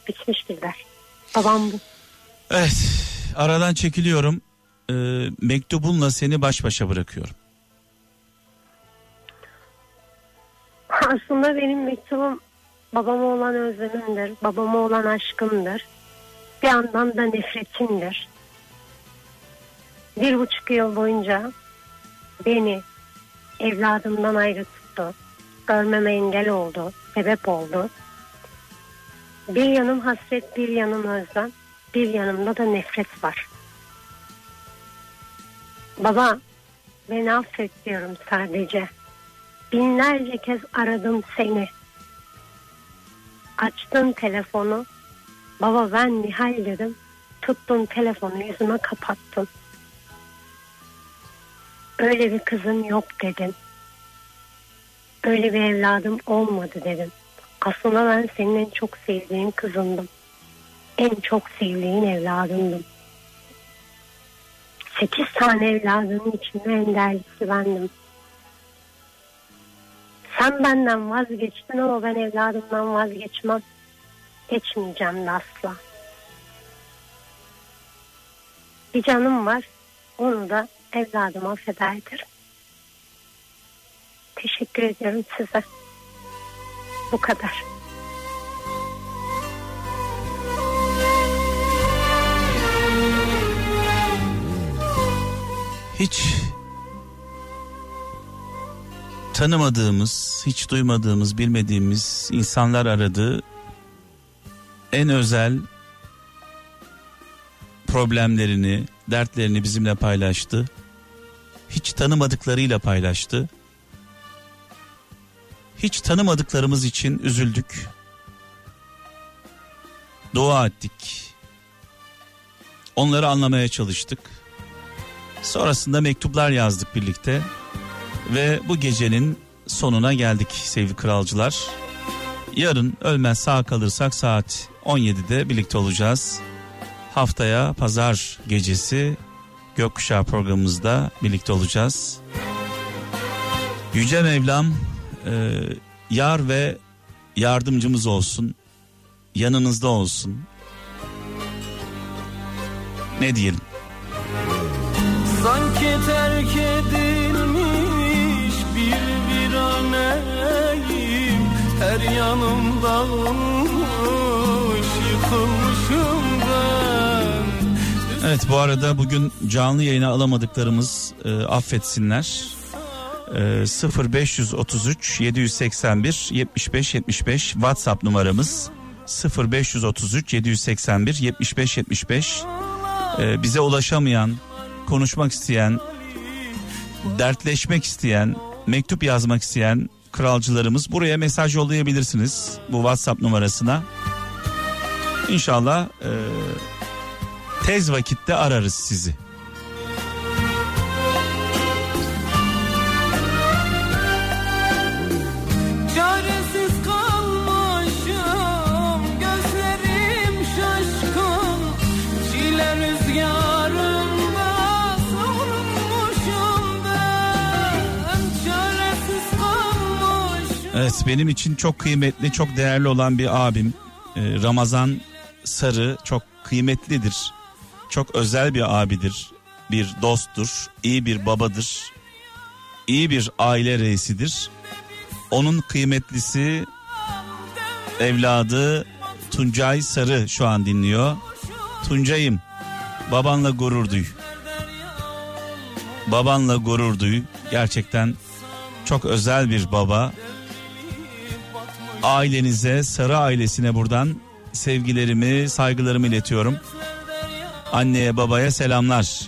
Bitmiştir der. Babam bu. Evet aradan çekiliyorum. Ee, mektubunla seni baş başa bırakıyorum. Aslında benim mektubum babama olan özlemimdir. Babama olan aşkımdır. Bir yandan da nefretimdir. Bir buçuk yıl boyunca beni evladımdan ayrı tuttu. Görmeme engel oldu. Sebep oldu. Bir yanım hasret, bir yanım özlem. Bir yanımda da nefret var. Baba, beni affet diyorum sadece. Binlerce kez aradım seni. Açtın telefonu. Baba ben Nihal dedim. Tuttun telefonu yüzüme kapattın. Öyle bir kızım yok dedin. Öyle bir evladım olmadı dedim. Aslında ben senin en çok sevdiğin kızındım. En çok sevdiğin evladındım. Sekiz tane evladının içinde en değerlisi bendim. Sen benden vazgeçtin ama ben evladımdan vazgeçmem. Geçmeyeceğim de asla. Bir canım var. Onu da evladıma feda ederim. Teşekkür ediyorum size. Bu kadar. Hiç tanımadığımız, hiç duymadığımız, bilmediğimiz insanlar aradı. En özel problemlerini, dertlerini bizimle paylaştı. Hiç tanımadıklarıyla paylaştı. Hiç tanımadıklarımız için üzüldük. Dua ettik. Onları anlamaya çalıştık. Sonrasında mektuplar yazdık birlikte. Ve bu gecenin sonuna geldik sevgili kralcılar. Yarın ölmez sağ kalırsak saat 17'de birlikte olacağız. Haftaya pazar gecesi Gökkuşağı programımızda birlikte olacağız. Yüce Mevlam e, yar ve yardımcımız olsun. Yanınızda olsun. Ne diyelim? Sanki terk edilmiş bir viraneyim Her yanım dağılmış yıkılmışım Evet bu arada bugün canlı yayına alamadıklarımız e, affetsinler. E, 0533 781 75 75 WhatsApp numaramız. 0533 781 75 75 E, bize ulaşamayan, konuşmak isteyen, dertleşmek isteyen, mektup yazmak isteyen kralcılarımız buraya mesaj yollayabilirsiniz bu WhatsApp numarasına. İnşallah e, tez vakitte ararız sizi. Evet benim için çok kıymetli, çok değerli olan bir abim. Ee, Ramazan Sarı çok kıymetlidir. Çok özel bir abidir. Bir dosttur, iyi bir babadır. iyi bir aile reisidir. Onun kıymetlisi evladı Tuncay Sarı şu an dinliyor. Tuncay'ım babanla gurur duy. Babanla gurur duy. Gerçekten çok özel bir baba. Ailenize, Sarı ailesine buradan sevgilerimi, saygılarımı iletiyorum. Anneye, babaya selamlar.